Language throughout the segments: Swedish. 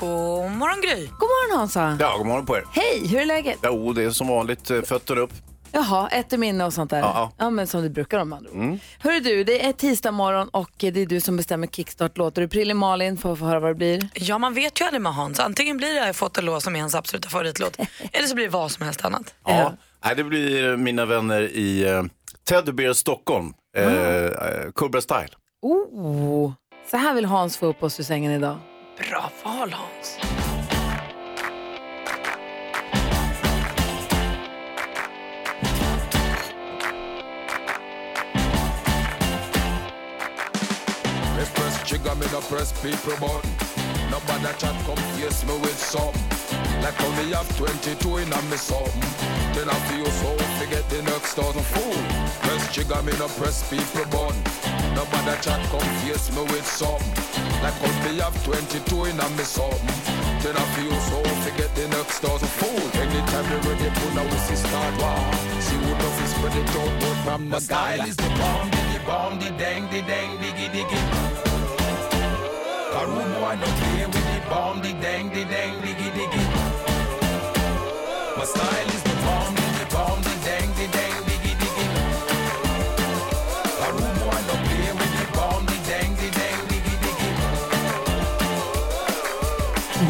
God morgon Gry. God morgon Hansa. Ja, god morgon på er. Hej, hur är läget? Jo, det är som vanligt eh, fötter upp. Jaha, ett i minne och sånt där. Ja, ja. men som det brukar de andra mm. Hörru du, det är tisdag morgon och det är du som bestämmer kickstart-låtar. Du Prilli Malin får få höra vad det blir. Ja, man vet ju aldrig med Hans. Antingen blir det Fått en låt som är hans absoluta favoritlåt eller så blir det vad som helst annat. Ja. Nej, det blir mina vänner i uh, Teddy Bear Stockholm, uh, uh, Cobra Style. Oh, så här vill Hans få upp oss ur sängen idag. Bra val Hans. Trigger me press people button. Nobody chat come face me with. Like how me have 22 in a me something. Then I feel so forget the next thousand fool. Press trigger me no press people button. Nobody chat come face me with something. Like how me have 22 in a me something. Then I feel so forget the next thousand fool. Anytime you ready, now we see start war. See who knows is spread it out, but from the style is the bomb, the bomb, the dang, the dang, diggy, diggy. Rude boy no play with the bomb, the dang, the dang, diggy, style is the bomb, the bomb, the dang, the dang, diggy, diggy. A rude boy no play with the bomb, the dang, the dang, diggy, diggy.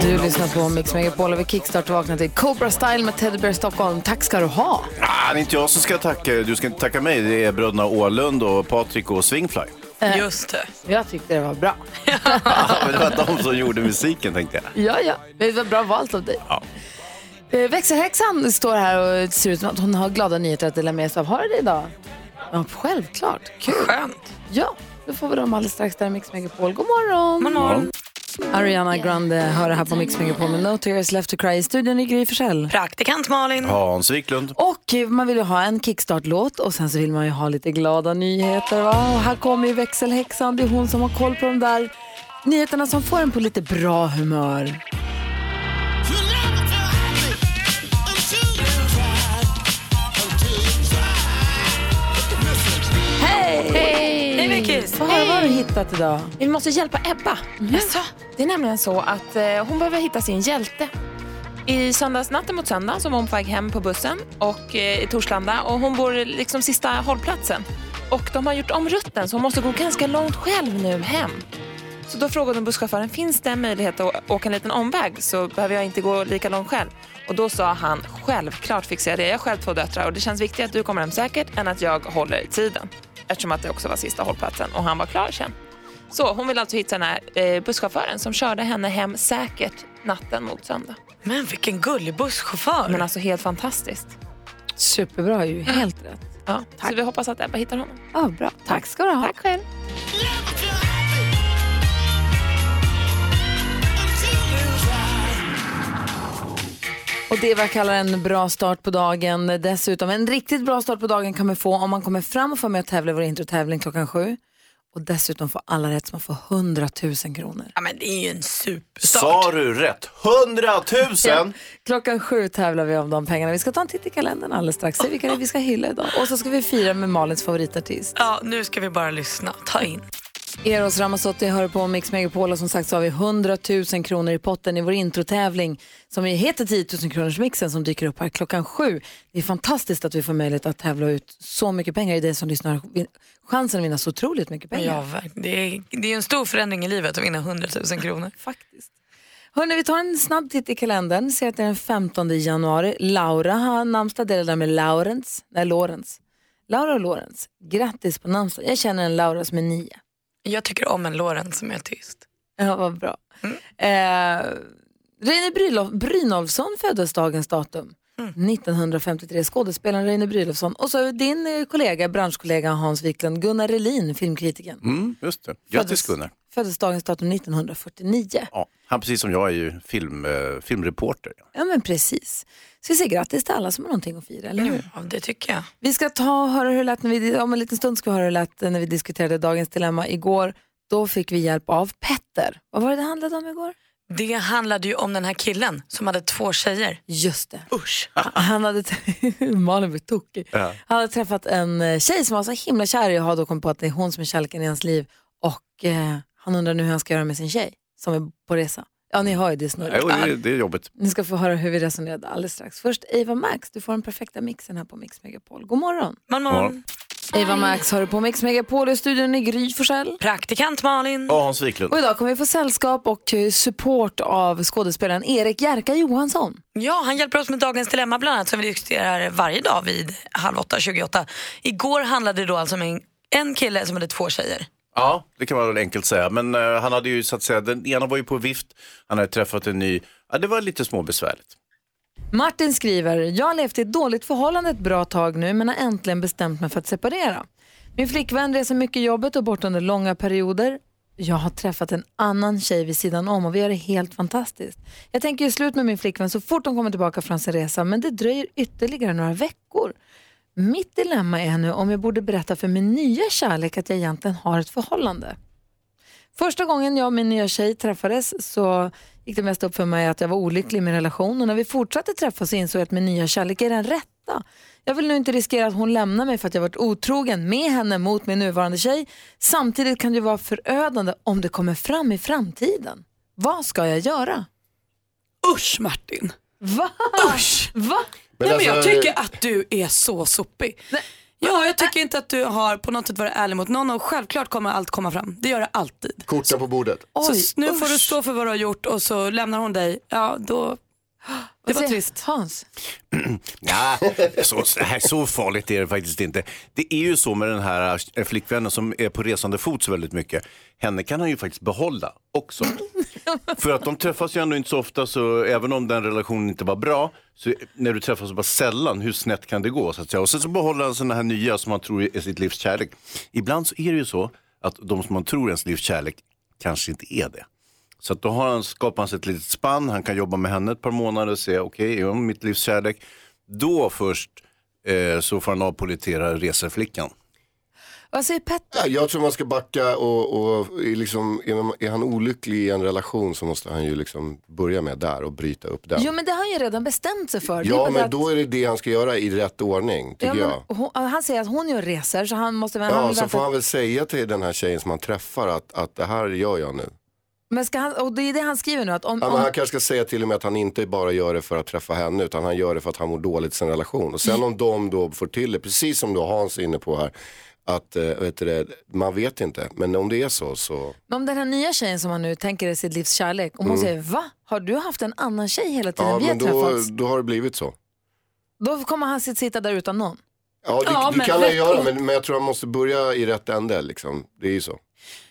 Du lyssnar på Mix Megapol och vi kickstart vaknar till Cobra Style med Teddy Bear Stockholm. Tack ska du ha. Ah, det är inte jag som ska tacka, du ska inte tacka mig. Det är bröderna Åhlund och Patrik och Swingfly. Just det. Jag tyckte det var bra. Ja, men det var de som gjorde musiken tänkte jag. Ja, ja. Det var bra valt av dig. Ja. Eh, Växelhäxan står här och ser ut som att hon har glada nyheter att dela med sig av. Har du det idag? Ja, självklart. Kul. Skönt. Ja, då får vi dem alldeles strax där i Mix Megapol. God morgon! God morgon. Ariana Grande hör det här på Mix Megapol med No Tears Left To Cry i studion i Gry Forssell. Praktikant Malin. Hans Wiklund. Och man vill ju ha en kickstart-låt och sen så vill man ju ha lite glada nyheter. Va? Och här kommer ju växelhäxan, det är hon som har koll på de där nyheterna som får en på lite bra humör. Vickis. Vad har vad har du hittat idag? Vi måste hjälpa Ebba. Jaså? Det är nämligen så att eh, hon behöver hitta sin hjälte. I söndags, natten mot söndag så var hon på väg hem på bussen och, eh, i Torslanda och hon bor liksom sista hållplatsen. Och de har gjort om rutten så hon måste gå ganska långt själv nu hem. Så då frågade hon busschauffören, finns det en möjlighet att åka en liten omväg så behöver jag inte gå lika långt själv? Och då sa han, självklart fixar jag det. Jag har själv två döttrar och det känns viktigare att du kommer hem säkert än att jag håller tiden. Eftersom att det också var sista hållplatsen och han var klar sen. Så hon vill alltså hitta den här eh, busschauffören som körde henne hem säkert natten mot söndag. Men vilken gullig busschaufför. Men alltså helt fantastiskt. Superbra ju, helt rätt. Ja, så vi hoppas att Ebba hittar honom. Ja, bra. Tack ska du ha. Tack själv. Och det är vad jag kallar en bra start på dagen. Dessutom en riktigt bra start på dagen kan man få om man kommer fram och får med och tävla i vår introtävling klockan sju. Och dessutom får alla rätt som man får 100 000 kronor. Ja, men det är ju en superstart. Sa du rätt? 100 000! Klockan sju tävlar vi om de pengarna. Vi ska ta en titt i kalendern alldeles strax. Se vilka vi ska hylla idag. Och så ska vi fira med Malins favoritartist. Ja, nu ska vi bara lyssna. Ta in. Eros Ramazzotti hör på Mix Megapol och som sagt så har vi 100 000 kronor i potten i vår introtävling som heter 10 000 kronors mixen som dyker upp här klockan sju. Det är fantastiskt att vi får möjlighet att tävla ut så mycket pengar i det som lyssnar. Chansen att vinna så otroligt mycket pengar. Ja, det är, det är en stor förändring i livet att vinna 100 000 kronor. Faktiskt. Hörrni, vi tar en snabb titt i kalendern. Ser att det är den 15 januari. Laura har namnsdag, delar där med Laurens. Nej, Lorentz. Laura och Lorentz, grattis på namnsdag. Jag känner en Laura som är nio. Jag tycker om en Lorenz som är tyst. Ja, vad bra. Mm. Eh, Reine Brynolf, Brynolfsson föddes dagens datum. 1953, skådespelaren Reine Brynolfsson. Och så din eh, kollega, branschkollega Hans Wiklund, Gunnar Relin, filmkritiken. Mm, just det. Grattis Gunnar. Föddes dagens datum 1949. Ja, han precis som jag är ju film, eh, filmreporter. Ja men precis. Ska vi säga grattis till alla som har någonting att fira, eller hur? Ja, det tycker jag. Vi ska ta och höra hur det lät när vi, om en liten stund ska vi höra hur det lät när vi diskuterade dagens dilemma igår. Då fick vi hjälp av Petter. Vad var det det handlade om igår? Det handlade ju om den här killen som hade två tjejer. Just det. Usch. Han hade, Malin blir tokig. Ja. Han hade träffat en eh, tjej som var så himla kär i och har då kommit på att det är hon som är kärleken i hans liv. Och eh, han undrar nu hur han ska göra med sin tjej som är på resa. Ja, ni hör ju det snurret. Jo, det, det är jobbigt. Ni ska få höra hur vi resonerade alldeles strax. Först Eva Max, du får den perfekta mixen här på Mix Megapol. God morgon. Man, man. Eva Max har du på Mix Megapol i studion i Gry Forssell. Praktikant Malin. Och Hans Wiklund. Och idag kommer vi få sällskap och eh, support av skådespelaren Erik Jerka Johansson. Ja, han hjälper oss med dagens dilemma bland annat som vi diskuterar varje dag vid halv åtta, 28. Igår handlade det då alltså om en, en kille som hade två tjejer. Ja, det kan man väl enkelt säga. Men eh, han hade ju så att säga, den ena var ju på vift, han hade träffat en ny. Ja, det var lite småbesvärligt. Martin skriver, jag har levt i ett dåligt förhållande ett bra tag nu men har äntligen bestämt mig för att separera. Min flickvän reser mycket i jobbet och bort under långa perioder. Jag har träffat en annan tjej vid sidan om och vi har det helt fantastiskt. Jag tänker ju slut med min flickvän så fort hon kommer tillbaka från sin resa men det dröjer ytterligare några veckor. Mitt dilemma är nu om jag borde berätta för min nya kärlek att jag egentligen har ett förhållande. Första gången jag och min nya tjej träffades så gick det mest upp för mig att jag var olycklig i min relation och när vi fortsatte träffas så insåg jag att min nya kärlek är den rätta. Jag vill nu inte riskera att hon lämnar mig för att jag varit otrogen med henne mot min nuvarande tjej. Samtidigt kan det vara förödande om det kommer fram i framtiden. Vad ska jag göra? Usch Martin. Va? Usch. Va? Nej, men jag alltså- tycker att du är så sopig. Ja, jag tycker inte att du har på något sätt varit ärlig mot någon och självklart kommer allt komma fram. Det gör det alltid. Korten på bordet. Så Oj, s- nu får du usch. stå för vad du har gjort och så lämnar hon dig. Ja, då... Det var trist. Hans? Ja, så, så, här, så farligt är det faktiskt inte. Det är ju så med den här eh, flickvännen som är på resande fot så väldigt mycket. Henne kan han ju faktiskt behålla också. För att de träffas ju ändå inte så ofta så även om den relationen inte var bra så när du träffas så bara sällan, hur snett kan det gå? Så att säga. Och sen så behåller han sådana här nya som man tror är sitt livs kärlek. Ibland så är det ju så att de som man tror är ens livs kärlek kanske inte är det. Så att då har han, skapar han sig ett litet spann, han kan jobba med henne ett par månader och se, okej, är hon mitt livs kärlek? Då först eh, så får han avpolitera reseflickan. Vad säger Petter? Ja, jag tror man ska backa och, och är, liksom, är, han olycklig i en relation så måste han ju liksom börja med där och bryta upp den. Jo men det har han ju redan bestämt sig för. Ja men att- då är det det han ska göra i rätt ordning tycker Ja, jag. hon, han säger att hon gör resor så han måste väl... han Ja, vill så får han väl säga till den här tjejen som han träffar att, att det här gör jag nu. Men ska han, och det är det han skriver nu att om... Ja, men han kanske ska säga till och med att han inte bara gör det för att träffa henne utan han gör det för att han mår dåligt i sin relation. Och sen om de då får till det, precis som då Hans är inne på här, att eh, vet du det, man vet inte. Men om det är så så, Men om den här nya tjejen som han nu tänker är sitt livs kärlek, om hon säger va? Har du haft en annan tjej hela tiden Mm. ja vi men då, då har det blivit så. Då kommer han sitt- sitta där utan någon. Ja det, Ja, det men kan han göra men, men jag tror han måste börja i rätt ände liksom. Det är ju så.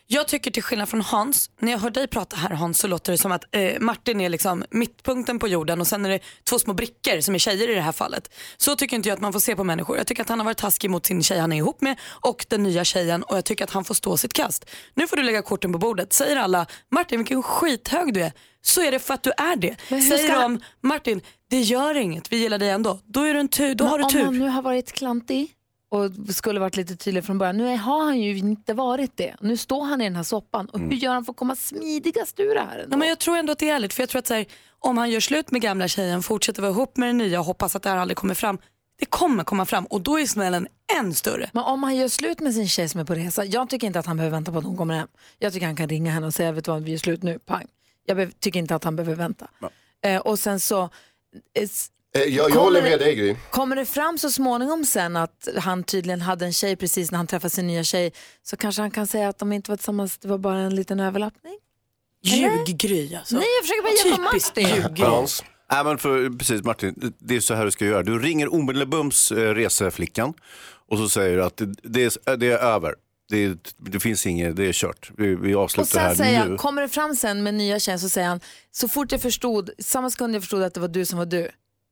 Jag tycker till skillnad från Hans, när jag hör dig prata här Hans så låter det som att eh, Martin är liksom mittpunkten på jorden och sen är det två små brickor som är tjejer i det här fallet. Så tycker inte jag att man får se på människor. Jag tycker att han har varit taskig mot sin tjej han är ihop med och den nya tjejen och jag tycker att han får stå sitt kast. Nu får du lägga korten på bordet. Säger alla Martin vilken skithög du är så är det för att du är det. Säger ska- de Martin det gör inget, vi gillar dig ändå. Då, är du en tur, då Men har du om tur. han nu har varit klantig och skulle varit lite tydlig från början. Nu har han ju inte varit det. Nu står han i den här soppan. Och hur gör han för att komma smidigast ur det här? ändå? Nej, men jag tror ändå att det är ärligt för jag tror att så här, om han gör slut med gamla tjejen, fortsätter vara ihop med den nya och hoppas att det här aldrig kommer fram. Det kommer komma fram och då är smällen än större. Men om han gör slut med sin tjej som är på resa, jag tycker inte att han behöver vänta på att hon kommer hem. Jag tycker han kan ringa henne och säga, vet du vad, vi gör slut nu, pang. Jag tycker inte att han behöver vänta. Eh, och sen så, Eh, jag jag Kommer håller det- med dig Gry. kommer det fram så småningom sen att han tydligen hade en tjej precis när han träffade sin nya tjej, så kanske han kan säga att de inte var tillsammans, det var bara en liten överlappning. Ljuggry alltså. Nej, jag försöker bara hjälpa Typiskt Martin. ljuggry. Hans. Nej, men för, precis Martin, det är så här du ska göra. Du ringer omedelbums eh, reseflickan och så säger du att det, det, är, det är över. Det, det finns inget, det är kört. Vi, vi Och avslutar det säger här han, nu. kommer det fram sen med nya tjejen så säger han, så fort jag förstod, samma sekund jag förstod att det var du som var du,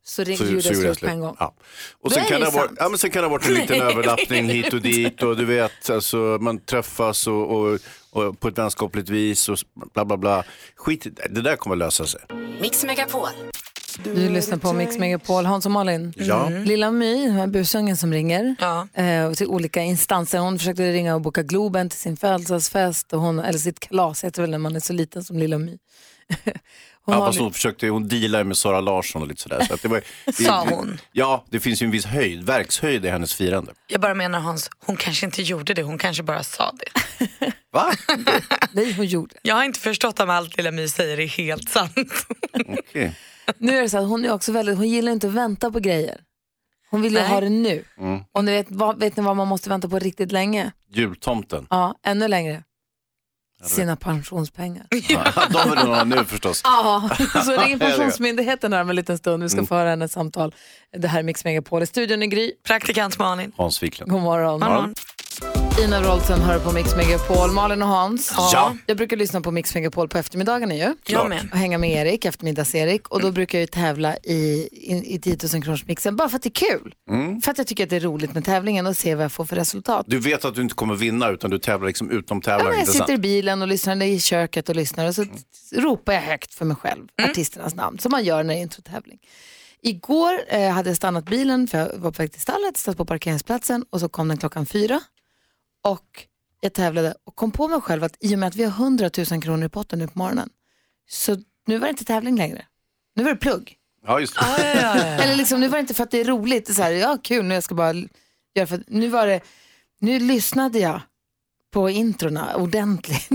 så ring, Så, gjorde så gjorde jag slut på en gång. Ja. Och sen är kan, det ha varit, ja, men sen kan det ha varit en liten överlappning hit och dit och du vet, alltså, man träffas och, och, och på ett vänskapligt vis och bla bla bla. Skit det, där kommer lösa sig. Mix Megapol. Du lyssnar på Mix Megapol, Hans och Malin. Ja. Mm. Lilla My, den här busungen som ringer eh, till olika instanser. Hon försökte ringa och boka Globen till sin födelsedagsfest, och hon, eller sitt kalas heter väl när man är så liten som Lilla My. Hon ja, har fast hon försökte, hon dealar med Sara Larsson och lite sådär. Så att det var, det, Sa hon? Ja, det finns ju en viss höjd, verkshöjd i hennes firande. Jag bara menar Hans, hon kanske inte gjorde det, hon kanske bara sa det. Va? Nej, hon gjorde Jag har inte förstått om allt Lilla My säger är helt sant. Okej. Nu är det så att hon är också väldigt, hon gillar inte att vänta på grejer. Hon vill ju Nej. ha det nu. Mm. Och ni vet, vad, vet ni vad man måste vänta på riktigt länge? Jultomten. Ja, ännu längre. Sina pensionspengar. Ja, de vill hon ha nu förstås. Ja, så ringer. Pensionsmyndigheten här om en liten stund. Vi ska Mm. få höra hennes samtal. Det här är Mix Megapol. I studion är Gry. Praktikant Malin. Hans Wiklund. God morgon. Ja. Ina Wroldsen hör på Mix Megapol. Malin och Hans. Ja. Jag brukar lyssna på Mix Megapol på eftermiddagarna ju. Jag med. Och hänga med Erik, eftermiddags-Erik. Och då brukar jag ju tävla i, i, i 10 000 kronors mixen bara för att det är kul. Mm. För att jag tycker att det är roligt med tävlingen och se vad jag får för resultat. Du vet att du inte kommer vinna utan du tävlar liksom utom Ja, tävlaren, men jag sitter i bilen och lyssnar i köket och lyssnar och så Mm. ropar jag högt för mig själv, artisternas namn, som man gör när det är introtävling. Igår eh, hade jag stannat bilen för jag var på väg till stallet, stått på parkeringsplatsen och så kom den klockan fyra. Och jag tävlade och kom på mig själv att i och med att vi har 100 000 kronor i potten nu på morgonen, så nu var det inte tävling längre. Nu var det plugg. Ja, just det. Eller liksom, nu var det inte för att det är roligt, det är så här, ja kul, nu jag ska bara göra för att, nu var det, nu lyssnade jag på introna ordentligt.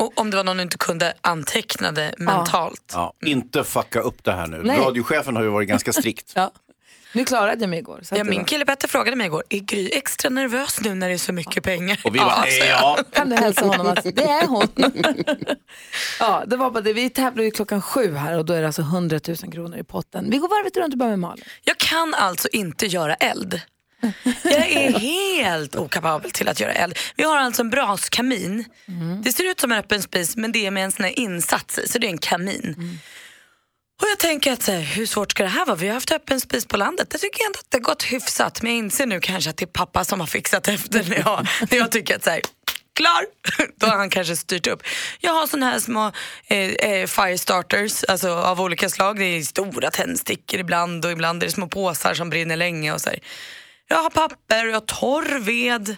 Och om det var någon du inte kunde anteckna det mentalt. Ja, inte fucka upp det här nu. Nej. Radiochefen har ju varit ganska strikt. Ja. Nu klarade jag mig igår. Så Ja, min var- kille Petter frågade mig igår, är Gry extra nervös nu när det är så mycket pengar? Och vi bara, sa jag. ja. Kan du hälsa honom att det är hon? ja, det var bara det. Vi tävlar ju klockan sju här och då är det alltså 100 000 kronor i potten. Vi går varvet runt och börjar med Malin. Jag kan alltså inte göra eld. Jag är helt okapabel till att göra eld. Vi har alltså en braskamin. Det ser ut som en öppen spis men det är med en sån här insats i, så det är en kamin. Och jag tänker att så här, hur svårt ska det här vara? Vi har haft öppen spis på landet. Jag tycker ändå att det har gått hyfsat. Men jag inser nu kanske att det är pappa som har fixat efter när jag, när jag tycker att så här, klar, då har han kanske styrt upp. Jag har såna här små eh, eh firestarters alltså av olika slag. Det är stora tändstickor ibland och ibland är det små påsar som brinner länge. Och så här. Jag har papper, jag har torr ved,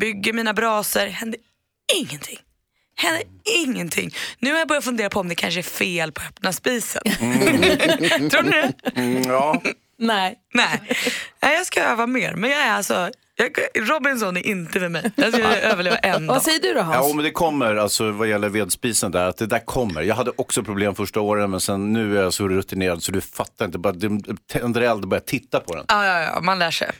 bygger mina brasor. Händer ingenting. Händer ingenting. Nu har jag börjat fundera på om det kanske är fel på öppna spisen. Tror ni det? Mm, ja. Nej. Nej. Nej, jag ska öva mer. Men jag är alltså, jag, Robinson är inte för mig. Jag ska överleva en dag. Vad säger du då Hans? Ja, men det kommer, alltså vad gäller vedspisen där, att det där kommer. Jag hade också problem första åren, men sen nu är jag så rutinerad så du fattar inte. Bara tänder eld och börjar titta på den. Ja, ja, ja, man lär sig.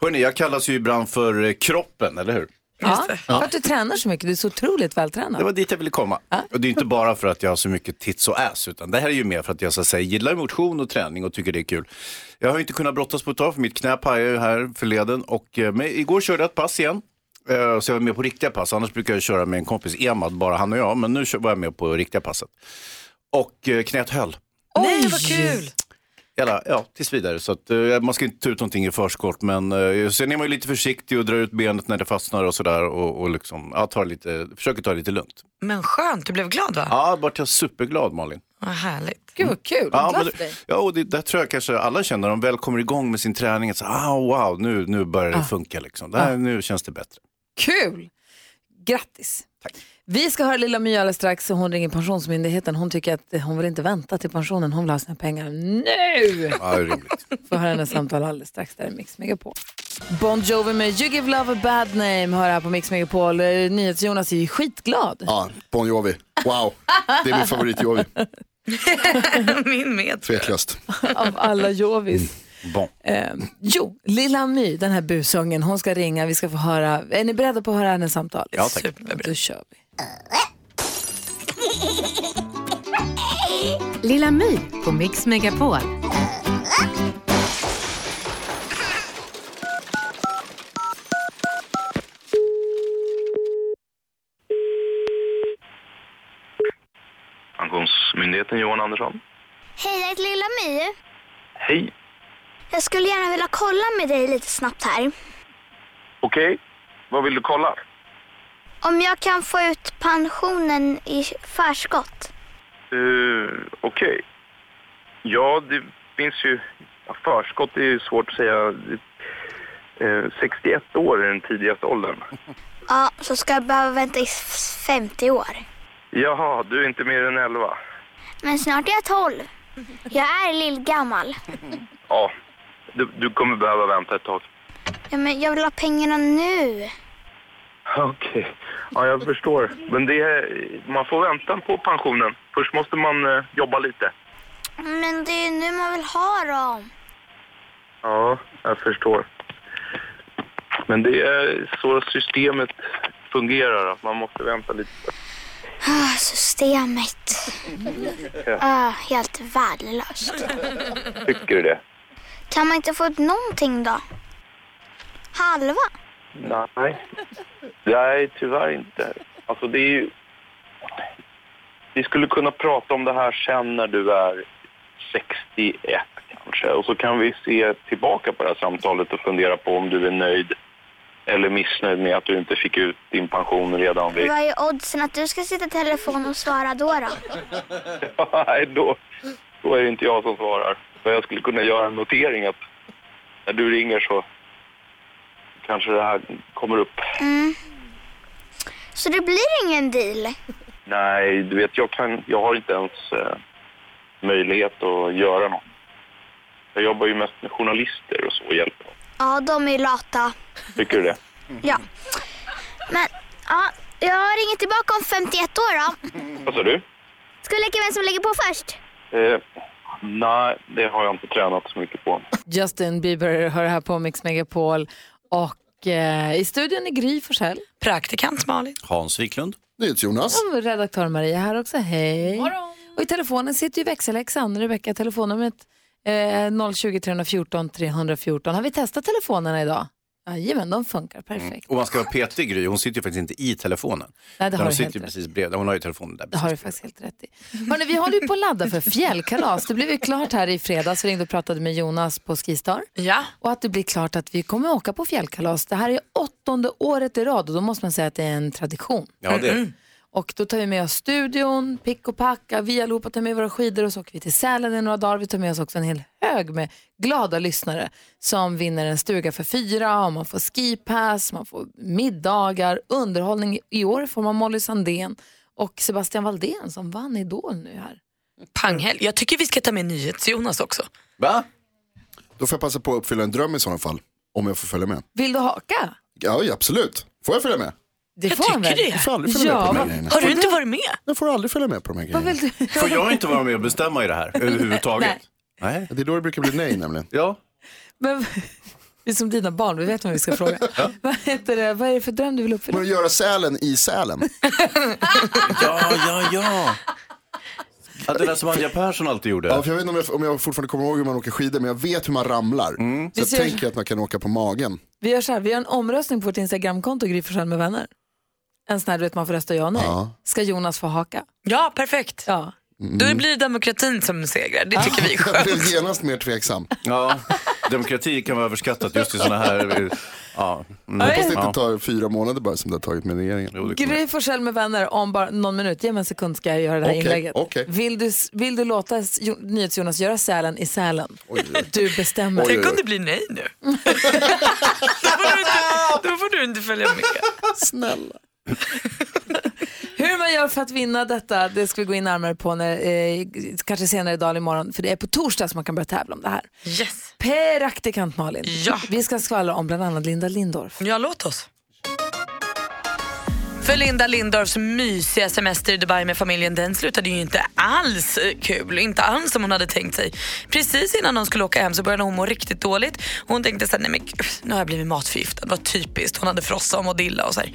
Hörrni, jag kallas ju ibland för eh, kroppen, eller hur? Ja, för att du tränar så mycket. Du är så otroligt vältränad. Det var dit jag ville komma. Och det är inte bara för att jag har så mycket tits och ass, utan det här är ju mer för att jag så att säga, gillar motion och träning och tycker det är kul. Jag har ju inte kunnat brottas på ett tag, för mitt knä pajade ju här förleden. Och, eh, men igår körde jag ett pass igen. Eh, Så jag var med på riktiga pass, annars brukar jag köra med en kompis, Emad, bara han och jag. Men nu kör- var jag med på riktiga passet. Och eh, knät höll. Nej, vad kul! Jävla, ja, tills vidare. Så att, eh, man ska inte ta ut någonting i förskott. Men eh, sen är man ju lite försiktig och drar ut benet när det fastnar och sådär. Och, och liksom, ja, tar lite, försöker ta det lite lugnt. Men skönt, du blev glad va? Ja, vart jag superglad Malin. Vad härligt. Gud vad kul, Ja, men, dig. ja och det, där tror jag kanske alla känner, de väl kommer igång med sin träning, att så, ah, wow, nu, nu börjar det funka. Liksom. Det här, Nu känns det bättre. Kul! Grattis! Vi ska höra Lilla My alldeles strax. Hon ringer Pensionsmyndigheten. Hon tycker att hon vill inte vänta till pensionen. Hon vill ha sina pengar nu! Ja, det är rimligt. Får höra hennes samtal alldeles strax. Där är Mix Megapol. Bon Jovi med You Give Love a Bad Name hör här på Mix Megapol. Eh, NyhetsJonas är ju skitglad. Ja, Bon Jovi. Wow, det är min favorit Jovi. Min med. Tveklöst. av alla Jovis. Bon. Eh, jo, Lilla My, den här busungen, hon ska ringa. Vi ska få höra. Är ni beredda på att höra hennes samtal? Ja, tack. Då kör vi. Lilla My på Mix Megapol. Pensionsmyndigheten Johan Andersson. Hej, jag heter Lilla My. Hej. Jag skulle gärna vilja kolla med dig lite snabbt här. Okej, vad vill du kolla? Om jag kan få ut pensionen i förskott. Uh, Okej. Ja, det finns ju... Förskott är ju svårt att säga. Eh, 61 år är den tidigaste åldern. Ja, så ska jag behöva vänta i f- 50 år. Jaha, du är inte mer än 11. Men snart är jag 12. Jag är lillgammal. Ja, du, du kommer behöva vänta ett tag. Ja, men jag vill ha pengarna nu. Okej, ja jag förstår. Men det är, man får vänta på pensionen. Först måste man eh, jobba lite. Men det är nu man vill ha dem. Ja, jag förstår. Men det är så systemet fungerar, att man måste vänta lite. Ah, systemet. Ja. Ah, helt värdelöst. Tycker du det? Kan man inte få ut någonting då? Halva? Nej. Nej, tyvärr inte. Alltså det är ju... Vi skulle kunna prata om det här sen när du är 61 kanske. Och så kan vi se tillbaka på det här samtalet och fundera på om du är nöjd eller missnöjd med att du inte fick ut din pension redan vid... Vad är oddsen att du ska sitta i telefon och svara då? då? Nej, då, då är det inte jag som svarar. Så jag skulle kunna göra en notering att när du ringer så kanske det här kommer upp. Mm. Så det blir ingen deal? Nej, du vet, jag, kan, jag har inte ens eh, möjlighet att göra något. Jag jobbar ju mest med journalister och så och hjälper dem. Ja, de är lata. Tycker du det? Ja. Men, ja, jag ringer tillbaka om 51 år då. Vad sa du? Ska vi leka vem som lägger på först? Eh, nej, det har jag inte tränat så mycket på. Justin Bieber hör här på Mix Megapol. Och eh, i studion är Gry Forssell. Praktikant Malin. Hans Wiklund. Jonas. Och redaktör Maria här också. Hej. Och i telefonen sitter ju växelhäxan. Rebecka, telefonnumret eh, 020 314 314. Har vi testat telefonerna idag? Jajamän, de funkar perfekt. Och man ska vara petig Gry, hon sitter ju faktiskt inte i telefonen. Nej, det har hon sitter ju precis bredvid, hon har ju telefonen där. Det har du faktiskt helt rätt i. Hörrni, vi håller ju på att ladda för fjällkalas. Det blev ju klart här i fredags. Vi ringde och pratade med Jonas på Skistar. Ja. Och att det blir klart att vi kommer åka på fjällkalas. Det här är åttonde året i rad och då måste man säga att det är en tradition. Ja, det är det. Och då tar vi med oss studion, pick och packa, vi allihopa tar med våra skidor och så åker vi till Sälen i några dagar. Vi tar med oss också en hel hög med glada lyssnare som vinner en stuga för fyra och man får skipass, man får middagar, underhållning. I år får man Molly Sandén och Sebastian Valdén som vann Idol nu här. Panghelg. Jag tycker vi ska ta med NyhetsJonas också. Va? Då får jag passa på att uppfylla en dröm i sådana fall. Om jag får följa med. Vill du haka? Ja, absolut. Får jag följa med? Det får han väl? Jag får aldrig följa med på de här grejerna. Har du inte varit med? Jag får aldrig följa med på de här grejerna. vill du? Får jag inte vara med och bestämma i det här överhuvudtaget? Nej. Nej. Det är då det brukar bli nej nämligen. Ja. Men, vi är som dina barn, vi vet vad vi ska fråga. vad, heter det? vad är det för dröm du vill uppfylla? Men att göra Sälen i Sälen. Ja, ja, ja. ja. Det där som Anja Persson alltid gjorde. Ja, för jag vet inte om jag, om jag fortfarande kommer ihåg hur man åker skidor, men jag vet hur man ramlar. Så Vi jag tänker att man kan åka på magen. Vi gör så här, vi gör en omröstning på vårt Instagramkonto, Gry med vänner. En sån här, du vet man får rösta ja och nej. Ja. Ska Jonas få haka? Ja, perfekt. Ja. Då blir det demokratin som segrar. Det tycker vi är Jag skönt. blev genast mer tveksam. Ja, demokrati kan vara överskattat just i sådana här... Ja. Mm. Hoppas det Ja. inte tar fyra månader bara som det har tagit med regeringen. Gry Forssell med vänner om bara någon minut. Ge mig en sekund ska jag göra det här Okej, inlägget. okej. Vill, du, vill du låta Jo- NyhetsJonas göra Sälen i Sälen? Du bestämmer. Tänk om det blir nej nu. då, får du inte, då får du inte följa med. Snälla. Hur man gör för att vinna detta, det ska vi gå in närmare på när, eh, kanske senare idag eller imorgon. För det är på torsdag som man kan börja tävla om det här. Yes. Praktikant Malin, Ja. vi ska skvallra om bland annat Linda Lindorff. Ja, låt oss. För Linda Lindorffs mysiga semester i Dubai med familjen den slutade ju inte alls kul. Inte alls som hon hade tänkt sig. Precis innan hon skulle åka hem så började hon må riktigt dåligt. Hon tänkte så här, nej men gud, nu har jag blivit matförgiftad. Vad typiskt. Hon hade frossa och mådde illa och så här.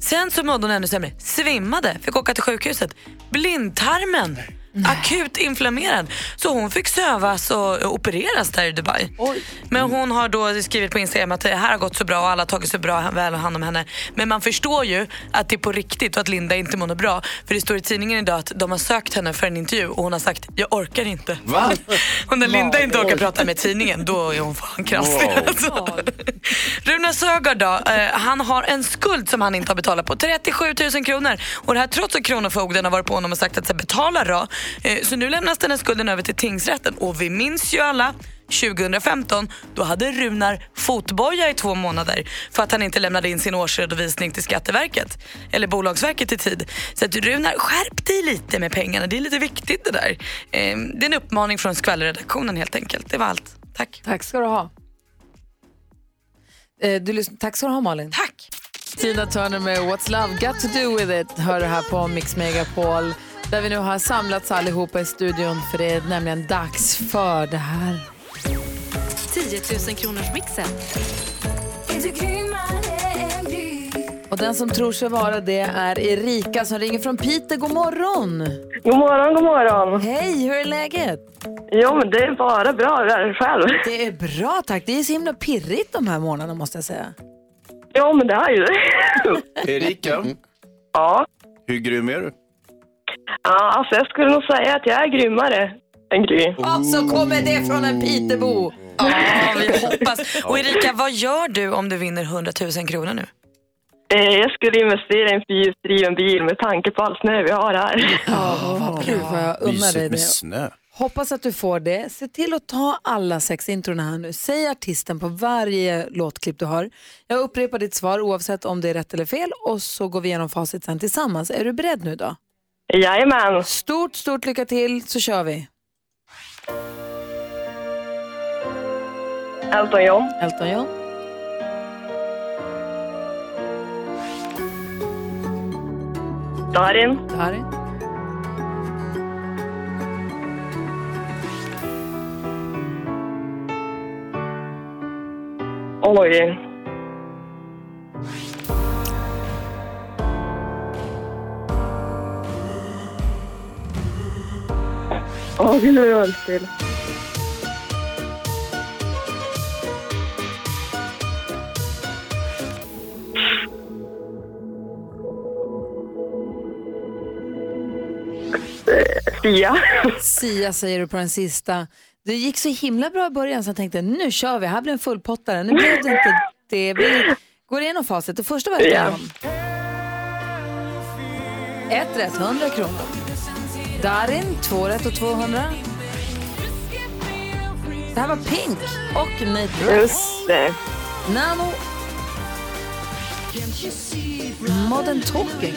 Sen så mådde hon ännu sämre. Svimmade, fick åka till sjukhuset. Blindtarmen Akut inflammerad. Så hon fick sövas och opereras där i Dubai. Men hon har då skrivit på Instagram att det här har gått så bra och alla har tagit så bra väl hand om henne. Men man förstår ju att det är på riktigt och att Linda inte mår bra. För det står i tidningen idag att de har sökt henne för en intervju och hon har sagt jag orkar inte. Va? Och när Linda inte orkar prata med tidningen då är hon fan krasslig. Wow. Alltså. Runa Sögaard då, eh, han har en skuld som han inte har betalat på 37 000 kronor. Och det här trots att Kronofogden har varit på honom och sagt att betala då. Eh, så nu lämnas den här skulden över till tingsrätten och vi minns ju alla 2015, då hade Runar fotboja i två månader för att han inte lämnade in sin årsredovisning till Skatteverket eller Bolagsverket i tid. Så att Runar, skärp dig lite med pengarna. Det är lite viktigt det där. Eh, det är en uppmaning från skvallerredaktionen helt enkelt. Det var allt. Tack. Tack ska du ha. Eh, du Tack ska du ha Malin. Tack. Tina Turner med What's Love Got To Do With It hör du här på Mix Megapol där vi nu har samlats allihopa i studion för det är nämligen dags för det här. 10 000 kronors mixen. Och den som tror sig vara det är Erika som ringer från Piteå. God morgon! God morgon, god morgon. Hej, hur är läget? Jo, men det är bara bra. Hur är det själv? Det är bra tack. Det är så himla pirrigt de här månaderna måste jag säga. Jo, men det är ju det. Erika, Ja. hur grym är du? Ja, alltså jag skulle nog säga att jag är grymmare än Gry. Så kommer det från en Pitebo. Ja, vi hoppas. Och Erika, vad gör du om du vinner 100 000 kronor nu? Eh, Jag skulle investera i en fyrhjulsdriven bil med tanke på all snö vi har här. Ja, Gud vad jag unnar dig Mysigt det. med snö. Hoppas att du får det. Se till att ta alla sex introna här nu. Säg artisten på varje låtklipp du har. Jag upprepar ditt svar oavsett om det är rätt eller fel och så går vi igenom facit sen tillsammans. Är du beredd nu då? Jajamän. Stort, stort lycka till så kör vi. Elton John. Elton John. Darin. Darin. Oj. Åh, gud vad jag till. Sia. Sia säger du på den sista. Det gick så himla bra i början så jag tänkte nu kör vi, här blir en fullpottare. Nu blev det inte det. Vi går igenom facit. Det första var Ja. Elton John. Ett rätt, 100 kronor. Darin, två rätt och 200. Det här var Pink och Nate. Just det. Nano. Modern Talking.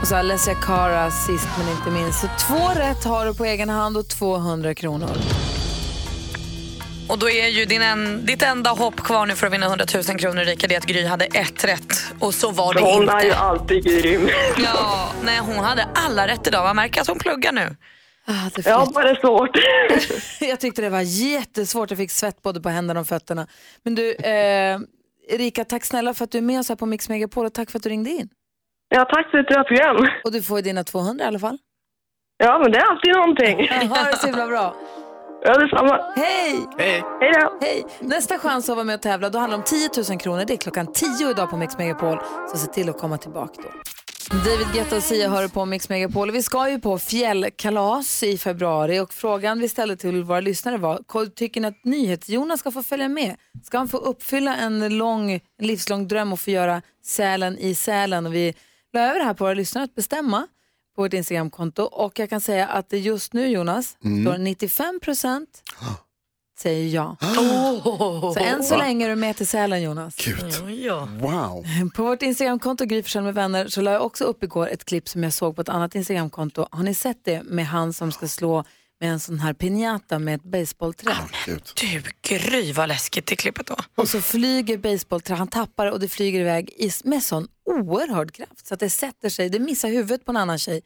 Och så Alessia Cara sist men inte minst. Så två rätt har du på egen hand och 200 kronor. Och då är ju din en, ditt enda hopp kvar nu för att vinna 100 000 kronor Erika, det är att Gry hade ett rätt. Och så var det Hon inte. är ju alltid grym. Ja, nej, hon hade alla rätt idag. Man märker att hon pluggar nu. Ah, det Ja, bara svårt. Jag tyckte det var jättesvårt. Jag fick svett både på händerna och fötterna. Men du, eh, Erika, tack snälla för att du är med oss här på Mix Megapol och tack för att du ringde in. Ja, tack för ett bra program. Och du får ju dina 200 i alla fall. Ja, men det är alltid någonting. Ha det så himla bra. Ja, detsamma. Hej! Hej! Hej då! Hej! Nästa chans att vara med och tävla då handlar det om 10 000 kronor. Det är klockan 10 idag på Mix Megapol. Så se till att komma tillbaka då. David Guetta och Sia hör på Mix Megapol. Vi ska ju på fjällkalas i februari och frågan vi ställde till våra lyssnare var, tycker ni att NyhetsJonas ska få följa med? Ska han få uppfylla en, lång, en livslång dröm och få göra Sälen i Sälen? Och vi la över det här på våra lyssnare att bestämma på vårt Instagramkonto och jag kan säga att det just nu Jonas Mm. står 95 procent säger ja. Så än så länge är du med till Sälen Jonas. Wow. På vårt Instagramkonto Gry med vänner så la jag också upp igår ett klipp som jag såg på ett annat Instagramkonto. Har ni sett det med han som ska slå med en sån här piñata med ett baseballträ? Du, Gry vad läskigt det klippet då. Och så flyger baseballträ, han tappar och det flyger iväg med sån oerhörd kraft så att det sätter sig, det missar huvudet på en annan tjej,